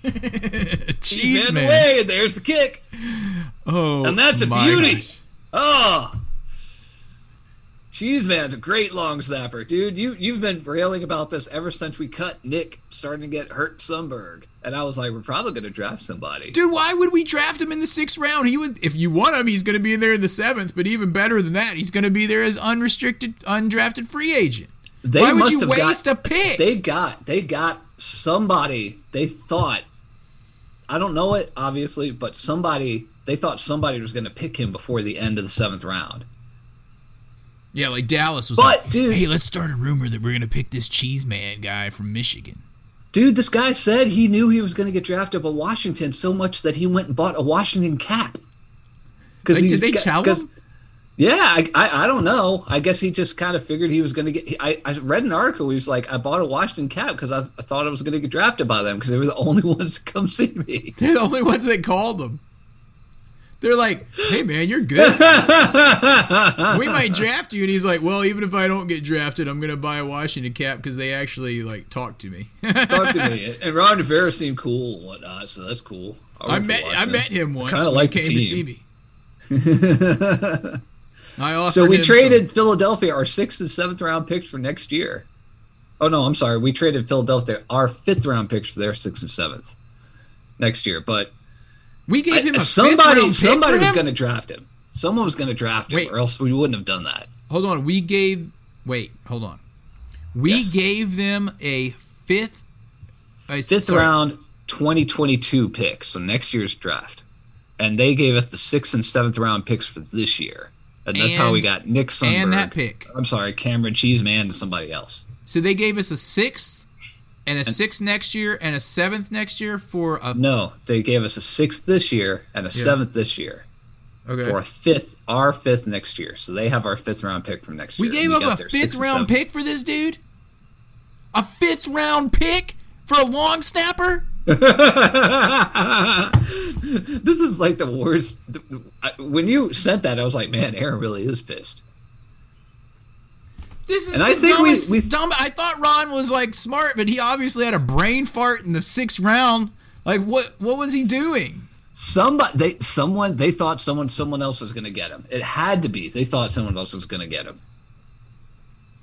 Cheese Cheese man Man. away, and there's the kick. Oh, And that's a beauty. gosh. Oh, Cheese Man's a great long snapper, dude. You you've been railing about this ever since we cut Nick starting to get hurt Sundberg, and I was like, we're probably gonna draft somebody. Dude, why would we draft him in the sixth round? He would, if you want him, he's going to be in there in the seventh. But even better than that, he's going to be there as unrestricted, undrafted free agent. They why would must you have waste got, a pick? They got they got somebody they thought. I don't know it obviously, but somebody they thought somebody was going to pick him before the end of the seventh round. yeah, like Dallas was But, like, dude- hey, let's start a rumor that we're going to pick this Cheese Man guy from Michigan. Dude, this guy said he knew he was going to get drafted by Washington so much that he went and bought a Washington cap. Because Like, did they tell him? Yeah, I, I I don't know. I guess he just kind of figured he was going to get. he- I, I read an article. Where he was like, I bought a Washington cap because I, I thought I was going to get drafted by them because they were the only ones to come see me. They're the only ones that called him. They're like, hey, man, you're good. we might draft you. And he's like, well, even if I don't get drafted, I'm going to buy a Washington cap because they actually, like, talk to me. Talk to me. And Ron Rivera seemed cool and whatnot, so that's cool. I'll I met I met him once. kinda like he the came to see me. I So we traded Philadelphia our sixth and seventh round picks for next year. Oh no, I'm sorry. We traded Philadelphia our fifth round picks for their sixth and seventh next year. But some- We gave him a somebody fifth round pick somebody was going to draft him. Someone was going to draft him, Wait. or else we wouldn't have done that. Hold on. We gave. Wait. Hold on. We Yes. gave them a fifth. a- Fifth sorry, round 2022 pick, so next year's draft, and they gave us the sixth and seventh round picks for this year, and that's how we got Nick Sundberg. and that pick. I'm sorry, Camaron Cheeseman and somebody else. So they gave us a sixth and a sixth next year and a seventh next year for a. No, they gave us a sixth this year and a seventh this year Okay. for a fifth, our fifth next year. So they have our fifth round pick from next year. We year. gave and up a fifth round pick for this dude. A fifth round pick for a long snapper. this is like the worst. When you sent that, I was like, man, Aaron really is pissed. This is And the I think we- we- dumb. I thought Ron was like smart, but he obviously had a brain fart in the sixth round. Like what? What was he doing? Somebody, they, someone, they thought someone, someone else was going to get him. It had to be. They thought someone else was going to get him.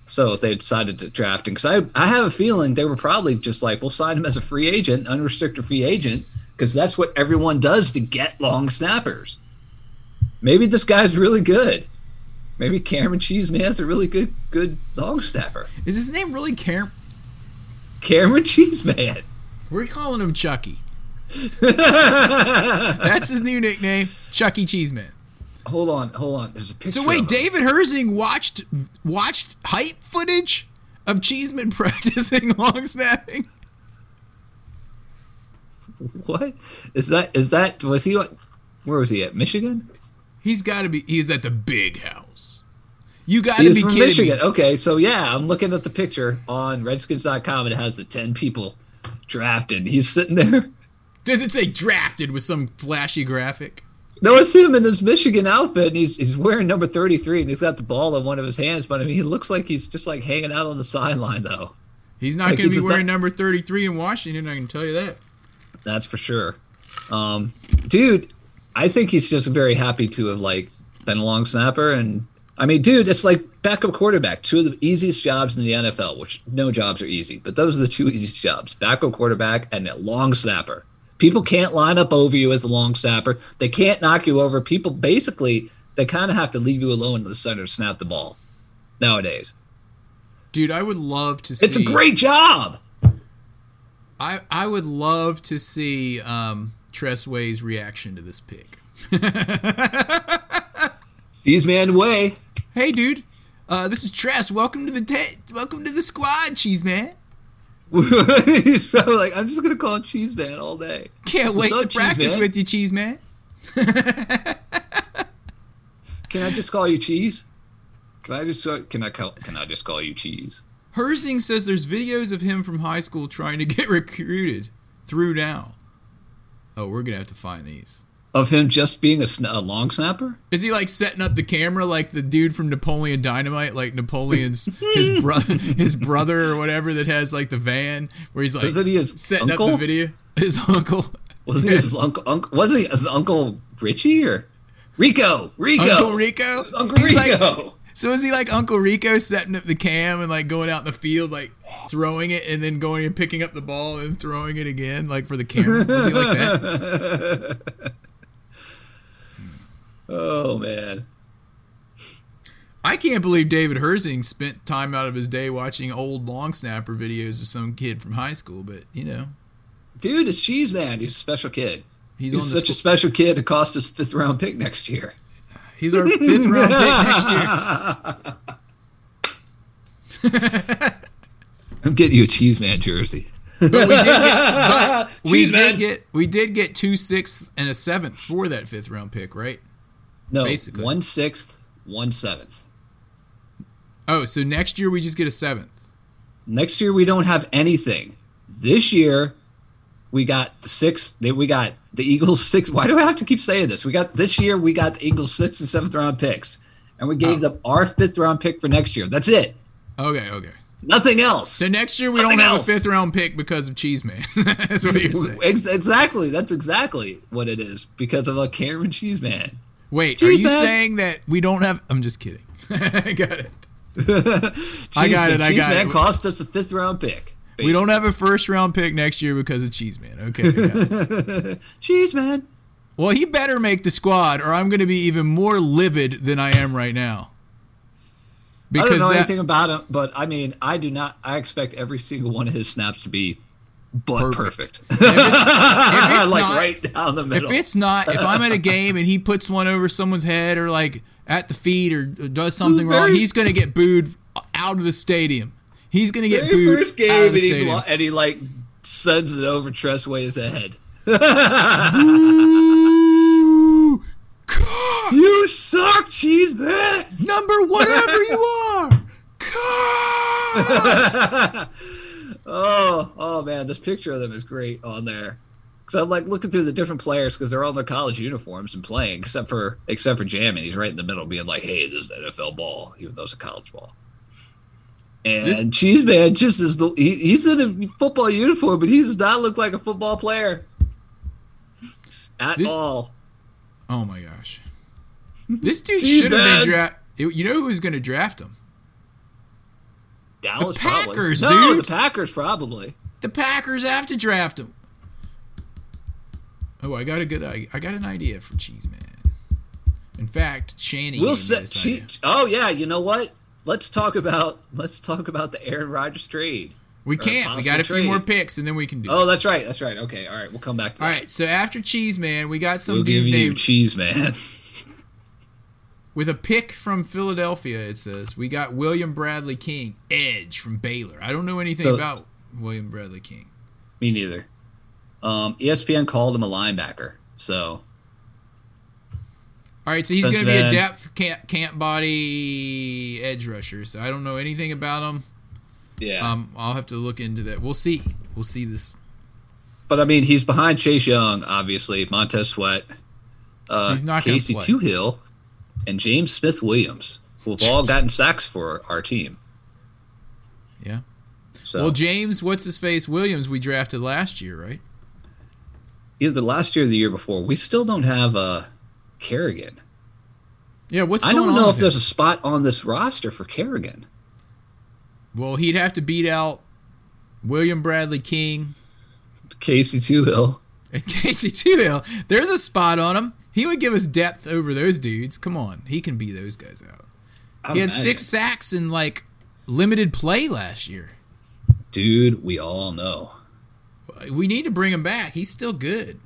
So they decided to draft him. Because I, I have a feeling they were probably just like, we'll sign him as a free agent, unrestricted free agent, because that's what everyone does to get long snappers. Maybe this guy's really good. Maybe Camaron Cheeseman's a really good, good long snapper. Is his name really Cam? Camaron Cheeseman. We're calling him Chucky. That's his new nickname, Chucky Cheeseman. Hold on, hold on. There's a picture. So wait. David Herzing watched watched hype footage of Cheeseman practicing long snapping. What is that? Is that was he? Like, where was he at? Michigan. He's got to be. He's at the big house. You got to be from kidding Michigan. me. Okay, so yeah, I'm looking at the picture on Redskins.com. and It has the ten people drafted. He's sitting there. Does it say drafted with some flashy graphic? No, I see him in his Michigan outfit, and he's he's wearing number 33, and he's got the ball in one of his hands. But I mean, he looks like he's just like hanging out on the sideline, though. He's not Like, going to be wearing not- number 33 in Washington. I can tell you that. That's for sure. Um, dude, I think he's just very happy to have like been a long snapper, and I mean, dude, it's like backup quarterback, two of the easiest jobs in the NFL. Which no jobs are easy, but those are the two easiest jobs: backup quarterback and a long snapper. People can't line up over you as a long snapper. They can't knock you over. People basically they kind of have to leave you alone in the center to snap the ball nowadays. Dude, I would love to see. It's a great job. I I would love to see um, Tress Way's reaction to this pick. These man way. Hey, dude. Uh, this is Tress. Welcome to the te- welcome to the squad, cheese man. He's probably like, I'm just gonna call him Cheese Man all day. Can't wait to up, Cheese practice Man? with you, cheese man. Can I just call you Cheese? Can I just can I call can I just call you Cheese? Herzing says there's videos of him from high school trying to get recruited through now. Oh, we're gonna have to find these. Of him just being a, sn- a long snapper? Is he like setting up the camera like the dude from Napoleon Dynamite, like Napoleon's his brother, his brother or whatever that has like the van where he's like Wasn't he his setting uncle? up the video? His uncle. Was he his uncle? uncle was he his uncle Richie or Rico? Rico. Uncle Rico. Uncle He's like- Rico. So is he like Uncle Rico setting up the cam and like going out in the field, like throwing it and then going and picking up the ball and throwing it again, like for the camera? Was he like that? oh man. I can't believe David Herzing spent time out of his day watching old long snapper videos of some kid from high school, but you know, Dude, it's Cheese Man. He's a special kid. he's, He's such a special kid to cost us fifth round pick next year. he's our fifth round pick next year. I'm getting you a Cheese Man jersey. But we did get, we did get we did get two sixths and a seventh for that fifth round pick, right? No, Basically. one sixth, one seventh. Oh, so next year we just get a seventh. Next year we don't have anything. This year we got the sixth. We got the Eagles six. Why do I have to keep saying this? We got this year. We got the Eagles sixth and seventh round picks, and we gave Oh. them our fifth round pick for next year. That's it. Okay, okay. Nothing else. So next year we Nothing don't have else. a fifth round pick because of Cheese Man. That's what you're saying. Exactly. That's exactly what it is because of a Camaron Cheese Man. Wait, are you Man. saying that we don't have? I'm just kidding. I got it. Cheese I got Man. it, I Cheese got Man it. cost us a fifth round pick. We don't have a first round pick next year because of Cheese Man. Okay. I. Cheese Man. well, he better make the squad, or I'm going to be even more livid than I am right now. I don't Because know that, anything about him, but I mean, I do not. I expect every single one of his snaps to be butt perfect, if it's like not- right down the middle. If it's not, if I'm at a game and he puts one over someone's head or like at the feet or does something wrong, he's going to get booed out of the stadium. He's going to get booed first out game, of and, the stadium. lo- and he like sends it over Tress Way's head. Ooh, You suck, Cheese Man. number whatever you are. Oh, oh man, this picture of them is great on there. Cause I'm like looking through the different players because they're all in their college uniforms and playing, except for except for Jamin. He's right in the middle, being like, "Hey, this is NFL ball," even though it's a college ball. And This- Cheese Man just is the he, he's in a football uniform, but he does not look like a football player at This- all. Oh my gosh. This dude should have been drafted. You know who's going to draft him? Dallas Packers, probably. No, dude. the Packers probably. The Packers have to draft him. Oh, I got a good. I, I got an idea for Cheese Man. In fact, Shanny. We'll set. this oh yeah, you know what? Let's talk about let's talk about the Aaron Rodgers trade. We can't. We got a few trade. more picks, and then we can do. Oh, it. that's right. That's right. Okay, all right. We'll come back to All that. right. So after Cheese Man, we got some We'll give you named Cheese Man. with a pick from Philadelphia. It says we got William Bradley King, edge from Baylor. I don't know anything So- about William Bradley King. Me neither. Um, ESPN called him a linebacker. So All right, so he's going to be a depth can't can't body edge rusher. So I don't know anything about him. yeah. Um, I'll have to look into that. We'll see. We'll see this. but I mean, he's behind Chase Young, obviously. Montez Sweat, uh, He's not Casey play. And James Smith Williams, who've all gotten sacks for our team. Yeah. So Well, James, what's his face Williams, we drafted last year, right? either last year or the year before, we still don't have uh, Kerrigan. Yeah. What's going on? I don't know if there's a spot on this roster for Kerrigan. Well, he'd have to beat out William Bradley King Casey Toohill. and Casey Toohill. There's a spot on him. He would give us depth over those dudes. Come on, he can beat those guys out. I He had six sacks in like limited play last year. Dude, we all know. We need to bring him back. He's still good.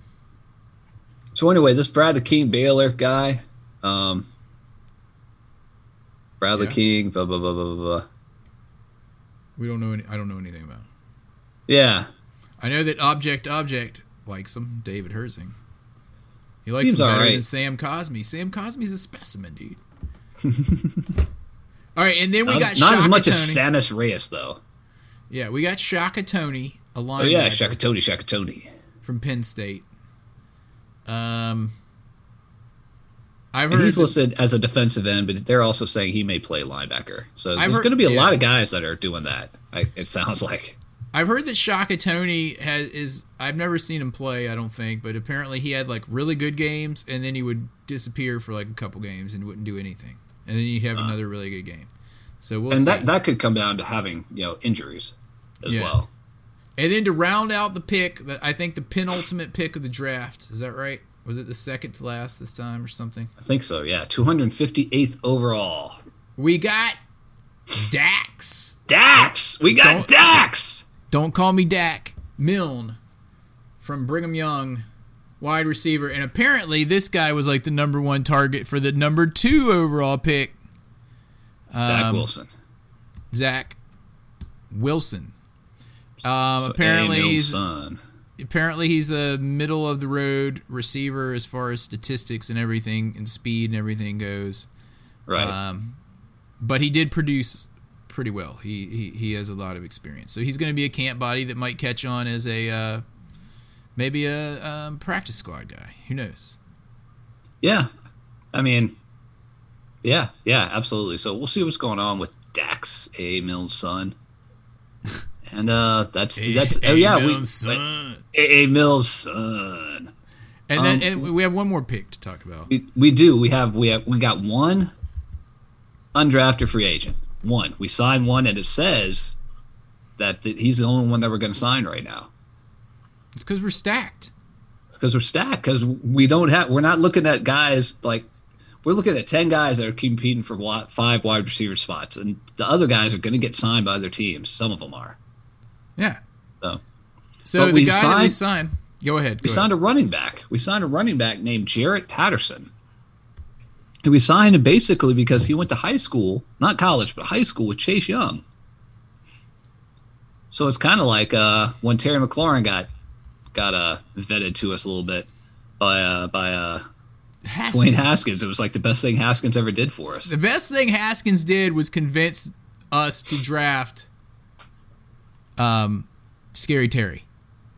So anyway, this Bradley King Baylor guy, um, Bradley Yeah. King, blah blah blah blah blah. blah. We don't know. Any, I don't know anything about. Him. Yeah, I know that Object Object likes him. David Herzing. He likes Seems him better alright. than Sam Cosmi. Sam Cosmi's a specimen, dude. All right, and then we not, got not Shaka as much Tony. as Sammis Reyes though. yeah, we got Shaka Toney, a linebacker Oh yeah, Shakatoni, Shakatoni. from Penn State. Um, I've And heard he's that- listed as a defensive end, but they're also saying he may play linebacker. So I've there's going to be a yeah. lot of guys that are doing that. I, it sounds like. I've heard that Shaka Toney has is I've never seen him play, I don't think, but apparently he had like really good games and then he would disappear for like a couple games and wouldn't do anything. And then he'd have another really good game. So we'll and see. that that could come down to having you know injuries as Yeah. well. and then to round out the pick, the, I think the penultimate pick of the draft, is that right? Was it the second to last this time or something? I think so. Yeah, 258th overall. We got Dax. Dax, we got Don't- Dax. Don't call me Dak. Milne from Brigham Young, wide receiver. And apparently this guy was like the number one target for the number two overall pick, Zach Um, Wilson. Zach Wilson. Um, So, apparently he's son. apparently he's a middle of the road receiver as far as statistics and everything and speed and everything goes. right. Um, but he did produce pretty well. He, he he has a lot of experience, so he's going to be a camp body that might catch on as a uh, maybe a um, practice squad guy. Who knows? Yeah. I mean, yeah, yeah, absolutely. So we'll see what's going on with Dax, A. Mill's son. And uh that's that's oh yeah, we son. A. A. Mill's son. And then um, and we have one more pick to talk about. We, we do. We have we have we got one undrafted free agent. One. We signed one and it says that th- he's the only one that we're going to sign right now. It's because we're stacked. It's because we're stacked because we don't have we're not looking at guys like we're looking at 10 guys that are competing for five wide receiver spots and the other guys are going to get signed by other teams some of them are Yeah. So- So the we guy that we signed- signed. Go ahead. we Go signed a running back we signed a running back named jaret patterson and we signed him basically because he went to high school not college but high school with chase young so it's kind of like uh, when terry mclaurin got got uh, vetted to us a little bit by uh, by uh, ahead. Dwayne Haskins. Haskins. It was like the best thing Haskins ever did for us. The best thing Haskins did was convince us to draft um, Scary Terry.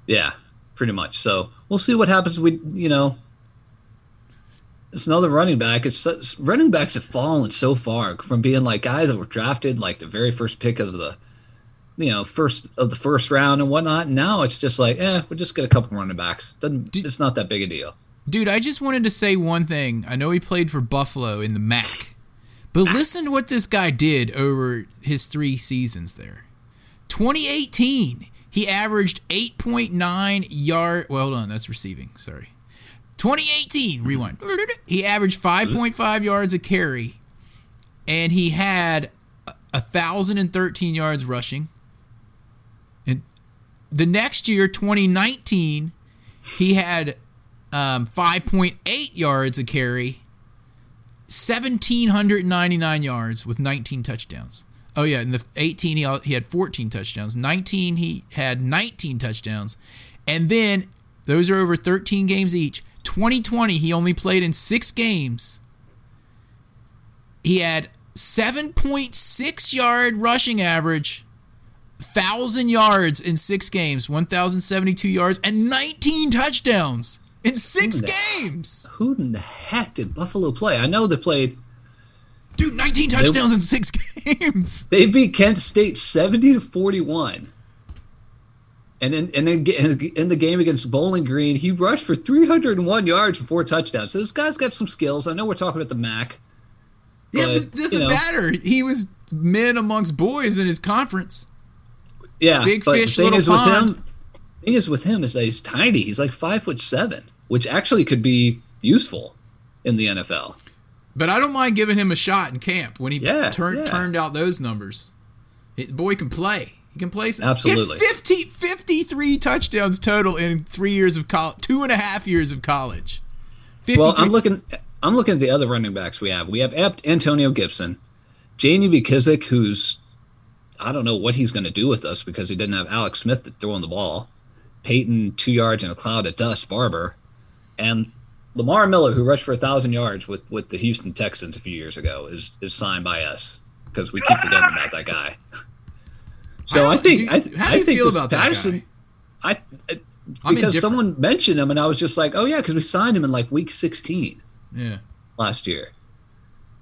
Yeah, pretty much. So we'll see what happens. We, you know, it's another running back. It's such, running backs have fallen so far from being like guys that were drafted like the very first pick of the, you know, first of the first round and whatnot. Now it's just like, eh, we'll just get a couple running backs. Doesn't it's not that big a deal. Dude, I just wanted to say one thing. I know he played for Buffalo in the MAC, but listen to what this guy did over his three seasons there. 2018, he averaged 8.9 yard. Well, hold on, that's receiving. Sorry. 2018, rewind. He averaged 5.5 yards a carry, and he had thousand and thirteen yards rushing. And the next year, 2019, he had um, 5.8 yards a carry, 1,799 yards with 19 touchdowns. Oh, yeah. In the 18, he, he had 14 touchdowns. 19, he had 19 touchdowns. And then those are over 13 games each. 2020, he only played in six games. He had 7.6 yard rushing average, 1,000 yards in six games, 1,072 yards, and 19 touchdowns in six Who the- games. Who in the heck did Buffalo play? I know they played. Dude, 19 touchdowns in six games. They beat Kent State seventy to forty one. And then, and then in the game against Bowling Green, he rushed for 301 yards for four touchdowns. So this guy's got some skills. I know we're talking about the MAC. Yeah, But, but it doesn't you know. matter. He was men amongst boys in his conference. Yeah, Big but fish, the thing little is with pond. him, thing is with him is that he's tiny. He's like five foot seven, which actually could be useful in the NFL. But I don't mind giving him a shot in camp when he Yeah, turned yeah. turned out those numbers. It, the boy can play. He can play. some- Absolutely. He 50, 53 touchdowns total in three years of college, two and a half years of college. 53. Well, I'm looking. I'm looking at the other running backs we have. We have Ant- Antonio Gibson, J.D. McKissic, who's I don't know what he's going to do with us because he didn't have Alex Smith to throw him the ball. Peyton, two yards in a cloud of dust. Barber, and Lamar Miller, who rushed for a thousand yards with with the Houston Texans a few years ago, is is signed by us because we keep forgetting about that guy. So I I, think do I, how do I you think feel about Patterson. I, I because someone mentioned him and I was just like, oh yeah, because we signed him in like week 16 yeah. last year.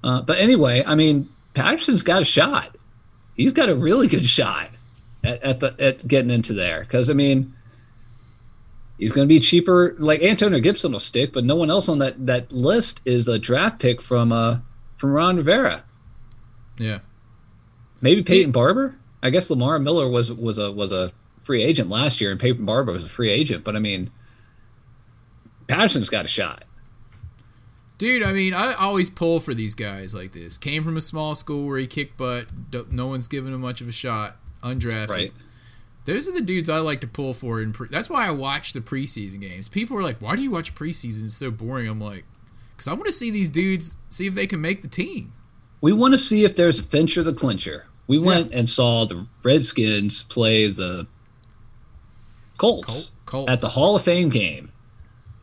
Uh, but anyway, I mean, Patterson's got a shot. He's got a really good shot at, at the at getting into there because I mean, he's going to be cheaper. Like Antonio Gibson will stick, but no one else on that that list is a draft pick from uh from Ron Rivera. Yeah. Maybe Peyton Barber. I guess Lamar Miller was was a was a free agent last year, and Peyton Barber was a free agent. But I mean, Patterson's got a shot. Dude, I mean, I always pull for these guys like this. Came from a small school where he kicked butt. No one's giving him much of a shot. Undrafted. Right. Those are the dudes I like to pull for. In pre- that's why I watch the preseason games. People are like, "Why do you watch preseason? It's so boring." I'm like, "Cause I want to see these dudes see if they can make the team." We want to see if there's a Fincher the clincher. We went and saw the Redskins play the Colts, Col- Colts. at the Hall of Fame game,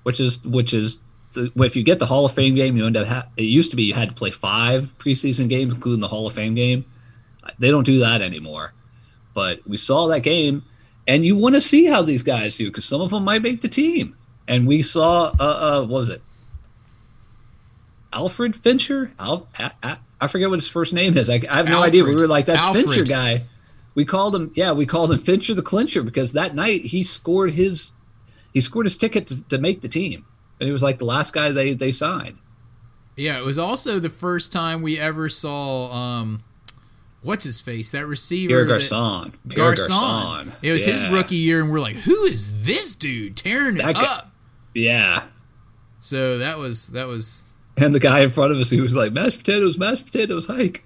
which is which is the, if you get the Hall of Fame game, you end up. Ha- it used to be you had to play five preseason games, including the Hall of Fame game. They don't do that anymore. But we saw that game, and you want to see how these guys do because some of them might make the team. And we saw, uh, uh what was it? Alfred Fincher. Al, I, I, I forget what his first name is. I, I have no idea. We were like, that's Alfred. Fincher guy. We called him, yeah, we called him Fincher the clincher because that night he scored his, he scored his ticket to, to make the team, and he was like the last guy they they signed. Yeah, it was also the first time we ever saw um, what's his face that receiver Pierre that- Garcon. Pierre Garcon. Garcon. It was his rookie year, and we're like, "Who is this dude tearing it guy- up?" Yeah. So that was that was And the guy in front of us, he was like, mashed potatoes, mashed potatoes, hike.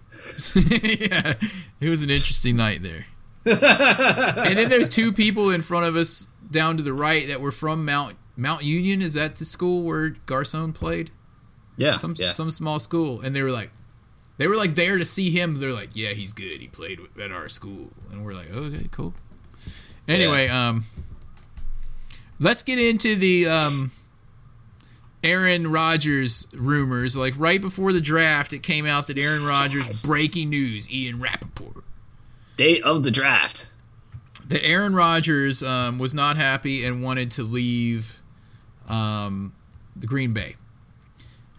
yeah, it was an interesting night there. and then there's two people in front of us down to the right that were from Mount Mount Union. Is that the school where Garcon played? Yeah. Some yeah. some small school, and they were like, they were like there to see him. They're like, yeah, he's good. He played at our school, and we're like, okay, cool. Anyway, um, let's get into the um. Aaron Rodgers rumors. Like right before the draft, it came out that Aaron Rodgers breaking news. Ian Rapoport Day of the draft. that Aaron Rodgers um, was not happy and wanted to leave um, the Green Bay.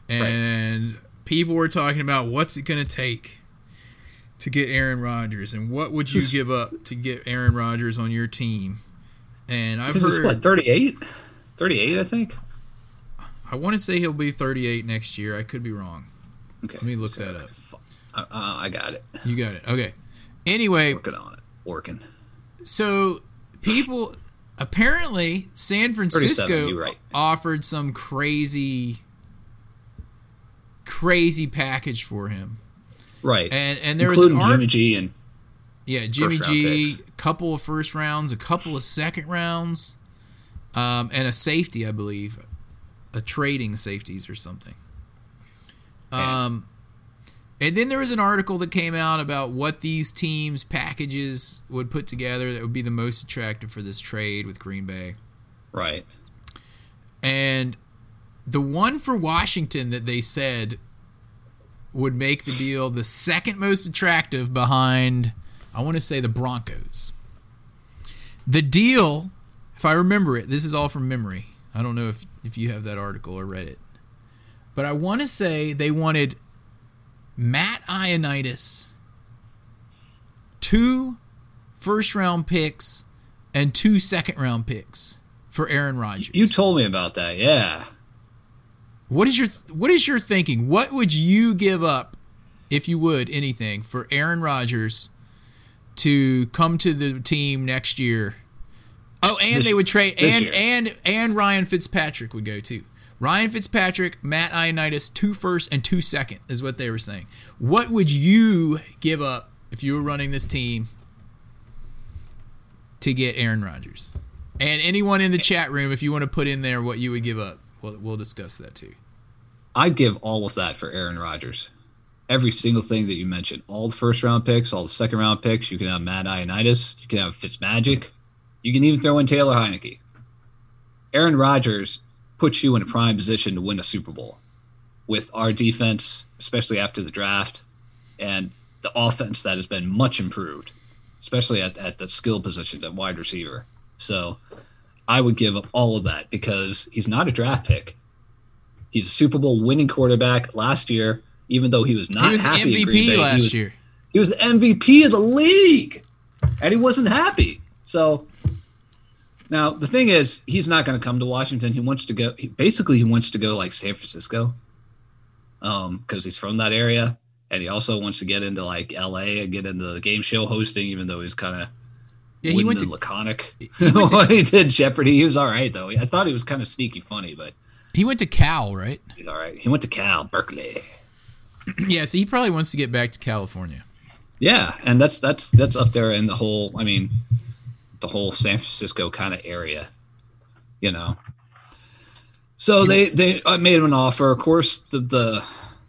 and people were talking about what's it going to take to get Aaron Rodgers, and what would you give up to get Aaron Rodgers on your team? And I've heard, what 38, 38, I think. I want to say he'll be 38 next year. I could be wrong. Okay, Let me look that up. Uh, uh, I got it. You got it. Okay. Anyway, Working on it. Working. so people apparently San Francisco right. offered some crazy crazy package for him. Right. And and there Including was an art, Jimmy G and yeah, Jimmy G, picks. couple of first rounds, a couple of second rounds, um, and a safety, I believe, a trading safeties or something. Um, and then there was an article that came out about what these teams' packages would put together that would be the most attractive for this trade with Green Bay. right. And the one for Washington that they said would make the deal the second most attractive behind, I want to say, the Broncos. The deal, if I remember it, this is all from memory. I don't know if, if you have that article or read it. But I want to say they wanted Matt Ioannidis, two first round picks, and two second round picks for Aaron Rodgers. You told me about that. Yeah. What is your what is your thinking? What would you give up if you would anything for Aaron Rodgers to come to the team next year? Oh, and This- they would trade and year. and and Ryan Fitzpatrick would go too. Ryan Fitzpatrick, Matt Ioannidis, two first and two second is what they were saying. What would you give up if you were running this team to get Aaron Rodgers? And anyone in the chat room, if you want to put in there what you would give up, we'll, we'll discuss that too. I'd give all of that for Aaron Rodgers. Every single thing that you mentioned, all the first round picks, all the second round picks. You can have Matt Ioannidis. You can have Fitzmagic. You can even throw in Taylor Heinicke. Aaron Rodgers puts you in a prime position to win a Super Bowl with our defense, especially after the draft, and the offense that has been much improved, especially at, at the skill position at wide receiver. So I would give up all of that because he's not a draft pick. He's a Super Bowl winning quarterback last year, even though he was not he was happy MVP Bay. last he was, year. He was the MVP of the league, and he wasn't happy. So now the thing is, he's not going to come to Washington. He wants to go. He, basically, he wants to go like San Francisco, um, because he's from that area, and he also wants to get into like L.A. and get into the game show hosting, even though he's kind of Yeah, he went to laconic. he went to- he did Jeopardy, he was all right though. I thought he was kind of sneaky funny, but he went to Cal, right? he's all right. He went to Cal, Berkeley. yeah, so he probably wants to get back to California. Yeah, and that's that's that's up there in the whole. I mean, the whole San Francisco kind of area, you know. So they they made him an offer. Of course, the, the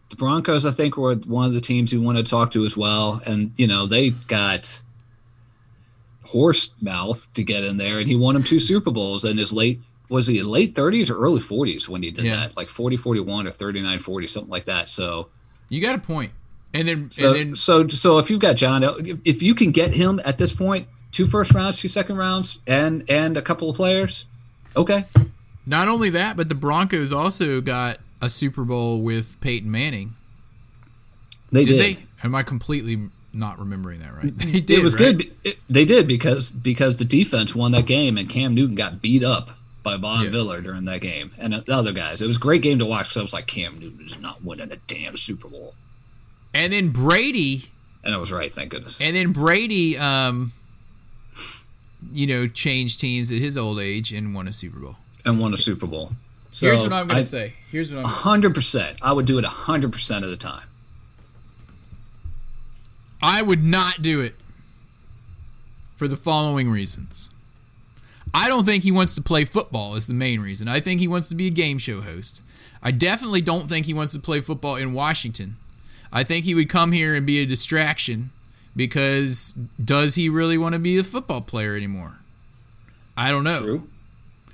the Broncos I think were one of the teams he wanted to talk to as well, and you know they got horse mouth to get in there, and he won him two Super Bowls in his late was he late 30s or early 40s when he did Yeah. that, like 40 41 or 39 40 something like that. So You got a point. And then so, and then so, so if you've got John, if you can get him at this point, two first rounds, two second rounds, and and a couple of players, okay, not only that, but the Broncos also got a Super Bowl with Peyton Manning. they Did, did. they? Am I completely not remembering that right? They did. it was right? good. It, they did because because the defense won that game, and Cam Newton got beat up by Von Yeah. Miller during that game, and the other guys. It was a great game to watch. Because I was like, Cam Newton is not winning a damn Super Bowl, And then Brady and I was right. Thank goodness. And then Brady, um, you know, changed teams at his old age and won a Super Bowl. And won a Super Bowl. So Here's what I'm going to say. Here's what I'm. Gonna say. Hundred percent. I would do it hundred percent of the time. I would not do it for the following reasons. I don't think he wants to play football is the main reason. I think he wants to be a game show host. I definitely don't think he wants to play football in Washington. I think he would come here and be a distraction because does he really want to be a football player anymore? I don't know. True.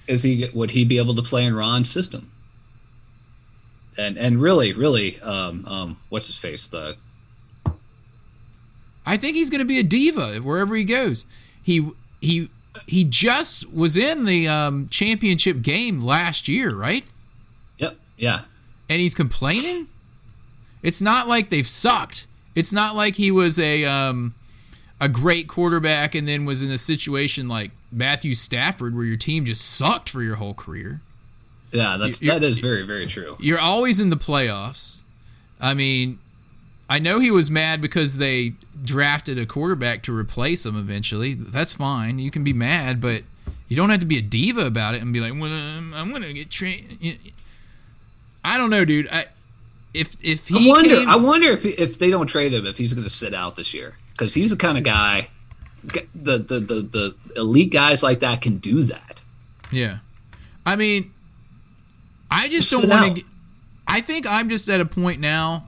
Is he would he be able to play in Ron's system? And and really, really, um, um, what's his face? The I think he's going to be a diva wherever he goes. He he he just was in the um, championship game last year, right? yep, yeah, and he's complaining. It's not like they've sucked. It's not like he was a um, a great quarterback and then was in a situation like Matthew Stafford where your team just sucked for your whole career. Yeah, that's You- that is very very true. You're always in the playoffs. I mean, I know he was mad because they drafted a quarterback to replace him eventually. That's fine. You can be mad, but you don't have to be a diva about it and be like, "Well, um, I'm going to get trained." I don't know, dude. I if if he I wonder. came- I wonder if if they don't trade him, if he's going to sit out this year because he's the kind of guy. The, the the the elite guys like that can do that. Yeah. I mean, I just Just don't want to. I think I'm just at a point now.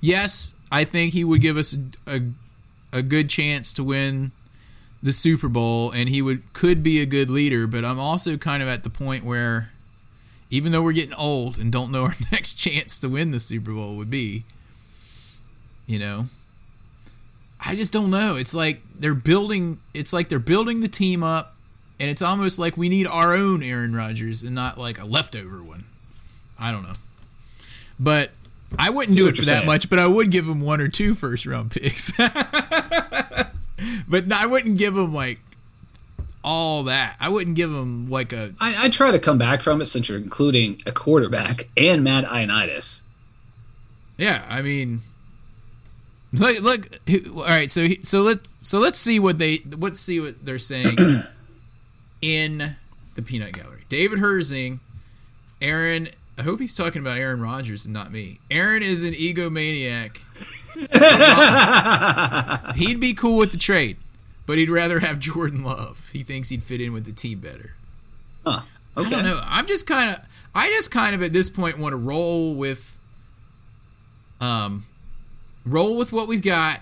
Yes, I think he would give us a, a, a good chance to win the Super Bowl, and he would could be a good leader. But I'm also kind of at the point where, even though we're getting old and don't know our next chance to win the Super Bowl would be, you know, I just don't know. It's like they're building. It's like they're building the team up, and it's almost like we need our own Aaron Rodgers and not like a leftover one. I don't know, but I wouldn't do it for that saying. much. But I would give him one or two first round picks. but I wouldn't give him like all that. I wouldn't give him like a I, I try to come back from it since you're including a quarterback and Matt Ioannidis. Yeah, I mean, look, look. All right, so so let's so let's see what they let's see what they're saying in the peanut gallery. David Herzing, Aaron. I hope he's talking about Aaron Rodgers and not me. Aaron is an egomaniac. he'd be cool with the trade, but he'd rather have Jordan Love. He thinks he'd fit in with the team better. Huh. Okay. I don't know. I'm just kind of, I just kind of at this point want to roll with, um, roll with what we've got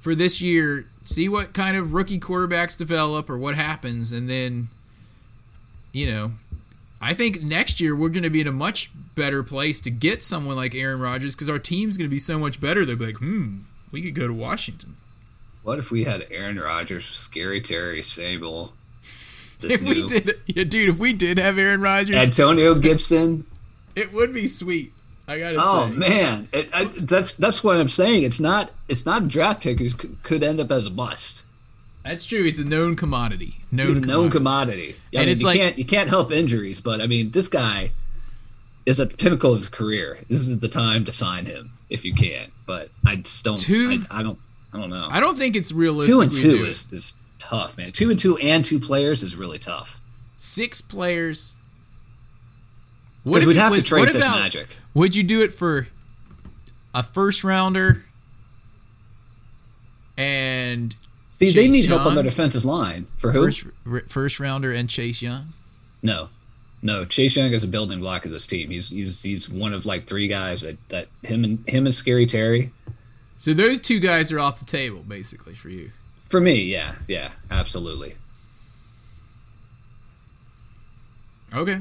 for this year. See what kind of rookie quarterbacks develop or what happens, and then, you know, I think next year we're going to be in a much better place to get someone like Aaron Rodgers because our team's going to be so much better. They'll be like, hmm, we could go to Washington. What if we had Aaron Rodgers, Scary Terry, Sable, If we did, yeah, dude, if we did have Aaron Rodgers, Antonio Gibson? it would be sweet. I gotta Oh say. man, it, I, that's that's what I'm saying. It's not it's not a draft pick who could, could end up as a bust. That's true. It's a known commodity. Known He's a known commodity. commodity. I And mean, it's you like- can't you can't help injuries, but I mean, this guy is at the pinnacle of his career. This is the time to sign him if you can. But I just don't. I, I don't. I don't know. I don't think it's realistic. two and two do is, is tough, man. Two and two and two players is really tough. six players. Because if we'd have was- to trade what about- Magic. Would you do it for a first rounder and See, they Chase need help on their defensive line. For who? first first rounder and Chase Young? No, no. Chase Young is a building block of this team. He's he's he's one of like three guys that that him and him and Scary Terry. So those two guys are off the table basically for you. For me, yeah, yeah, absolutely. Okay.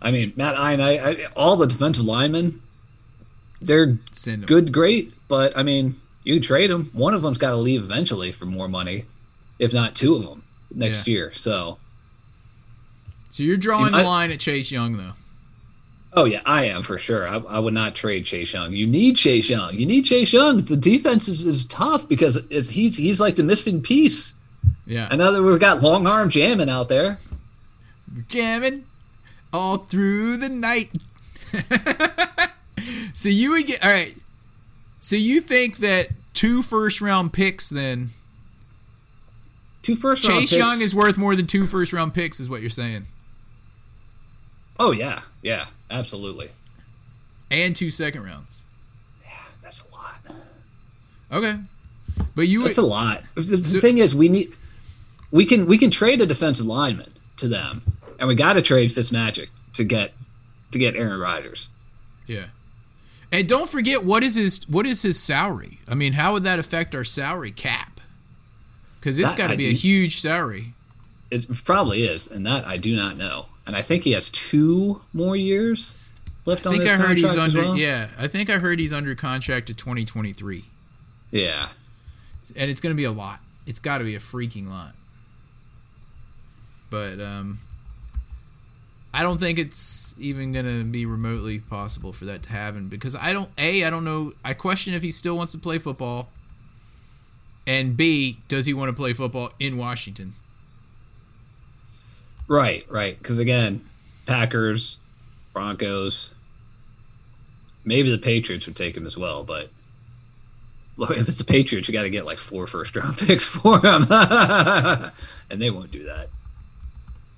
I mean, Matt Ian, I, I all the defensive linemen, they're good, great, but I mean, you trade them. One of them's got to leave eventually for more money, if not two of them next Yeah. year. So, So you're drawing You the line at Chase Young though. Oh yeah, I am for sure. I, I would not trade Chase Young. You need Chase Young. You need Chase Young. The defense is, is tough because it's, he's he's like the missing piece. Yeah. I know that we've got long arm jamming out there. jamming all through the night. so you would get all right. So you think that two first round picks then Two first round Chase picks. Young is worth more than two first round picks is what you're saying. Oh yeah, yeah, absolutely. And two second rounds. Yeah, that's a lot. Okay. But you would That's a lot. The, the So- thing is, we need we can we can trade a defensive lineman to them, and we got to trade Fitzmagic to get to get Aaron Rodgers. Yeah. And don't forget what is his what is his salary? I mean, how would that affect our salary cap? Cuz it's got to be a huge salary. It probably is, and that I do not know. And I think he has two more years left I on his I heard he's contract as well. yeah, I think I heard he's under contract to 2023. Yeah. and it's going to be a lot. It's got to be a freaking lot. But um, I don't think it's even gonna be remotely possible for that to happen because I don't a I don't know I question if he still wants to play football, and b does he want to play football in Washington? Right, right. Because again, Packers, Broncos, maybe the Patriots would take him as well. But look, if it's the Patriots, you got to get like four first round picks for him, and they won't do that.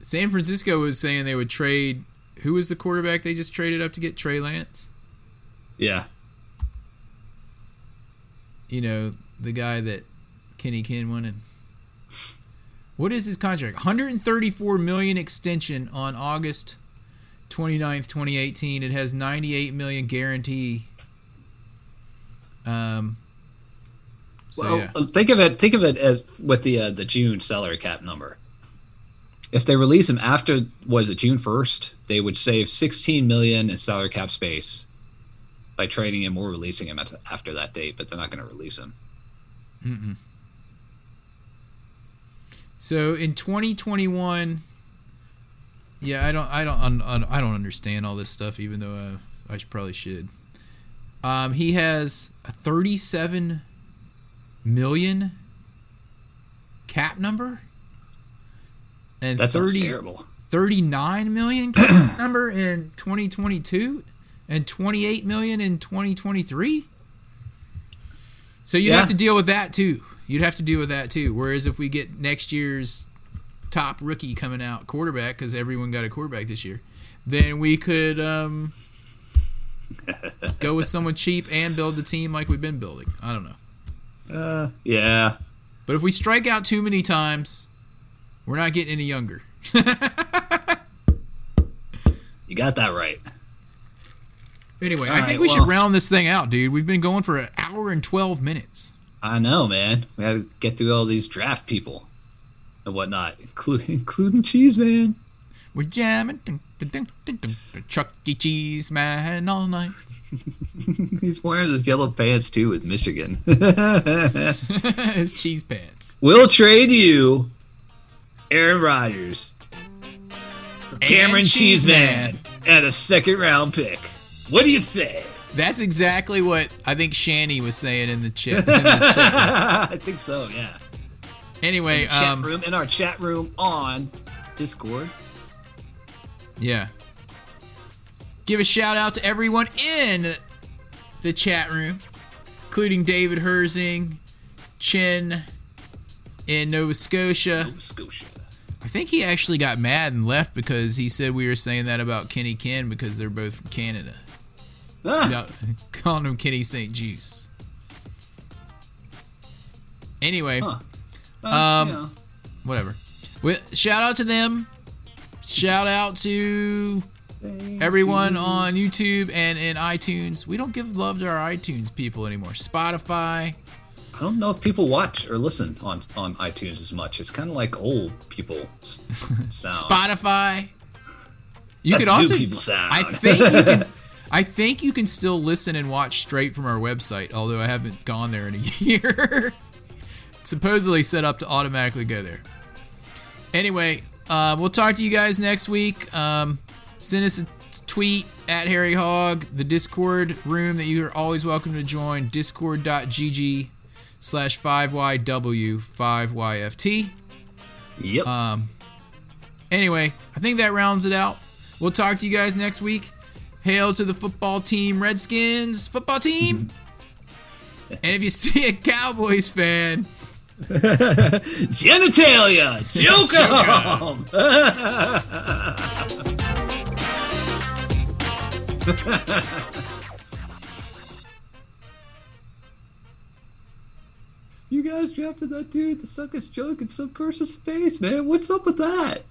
San Francisco was saying they would trade. Who was the quarterback they just traded up to get Trey Lance? Yeah, You know the guy that Kenny Ken wanted. What is his contract? 134 million extension on August 29th, 2018. It has 98 million guarantee. Um. So well, yeah. think of it. Think of it as with the uh, the June salary cap number. If they release him after was it June first, they would save 16 million in salary cap space by trading him or releasing him at, after that date. But they're not going to release him. So in 2021, yeah, I don't, I don't, I don't understand all this stuff, even though uh, I probably should. Um, he has a 37 million cap number, and That 30, terrible. 39 million cap number in 2022, and 28 million in 2023. So you'd Yeah. have to deal with that too. You'd have to deal with that too. Whereas if we get next year's top rookie coming out quarterback, because everyone got a quarterback this year, then we could um, go with someone cheap and build the team like we've been building. I don't know. Uh, yeah. But if we strike out too many times, we're not getting any younger. You got that right. Anyway, All I think right, we well- should round this thing out, dude. We've been going for an hour and 12 minutes. I know, man. We had to get through all these draft people and whatnot, including including Cheese Man. We're jamming. Dun, dun, dun, Chuck E. Cheese man all night. He's wearing his yellow pants too with Michigan. His cheese pants. we'll trade you Aaron Rodgers for Camaron Cheese Cheeseman at a second round pick. What do you say? That's exactly what I think Shanny was saying in the chat. in the chat. I think so, yeah. Anyway, Chat um, room in our chat room on Discord. yeah. Give a shout out to everyone in the chat room, including David Herzing, Chin in Nova Scotia. Nova Scotia. I think he actually got mad and left because he said we were saying that about Kenny Ken because they're both from Canada. Ah, Yeah, calling him Kenny St. Juice. Anyway, Huh. um, you know. whatever. Well, shout out to them. Shout out to everyone on YouTube and in iTunes. We don't give love to our iTunes people anymore. Spotify. I don't know if people watch or listen on on iTunes as much. It's kind of like old people sound. Spotify. You That's could also people sound. I think you can I think you can still listen and watch straight from our website, although I haven't gone there in a year. Supposedly set up to automatically go there. Anyway, uh, we'll talk to you guys next week. Um, send us a tweet at Harry Hog, the Discord room that you are always welcome to join, discord.gg slash 5YW5YFT. Yep. Um, anyway, I think that rounds it out. We'll talk to you guys next week. Hail to the football team, Redskins football team. and if you see a Cowboys fan, Genitalia, joke 'em! You guys drafted that dude to suck his junk in some person's face, man. What's up with that?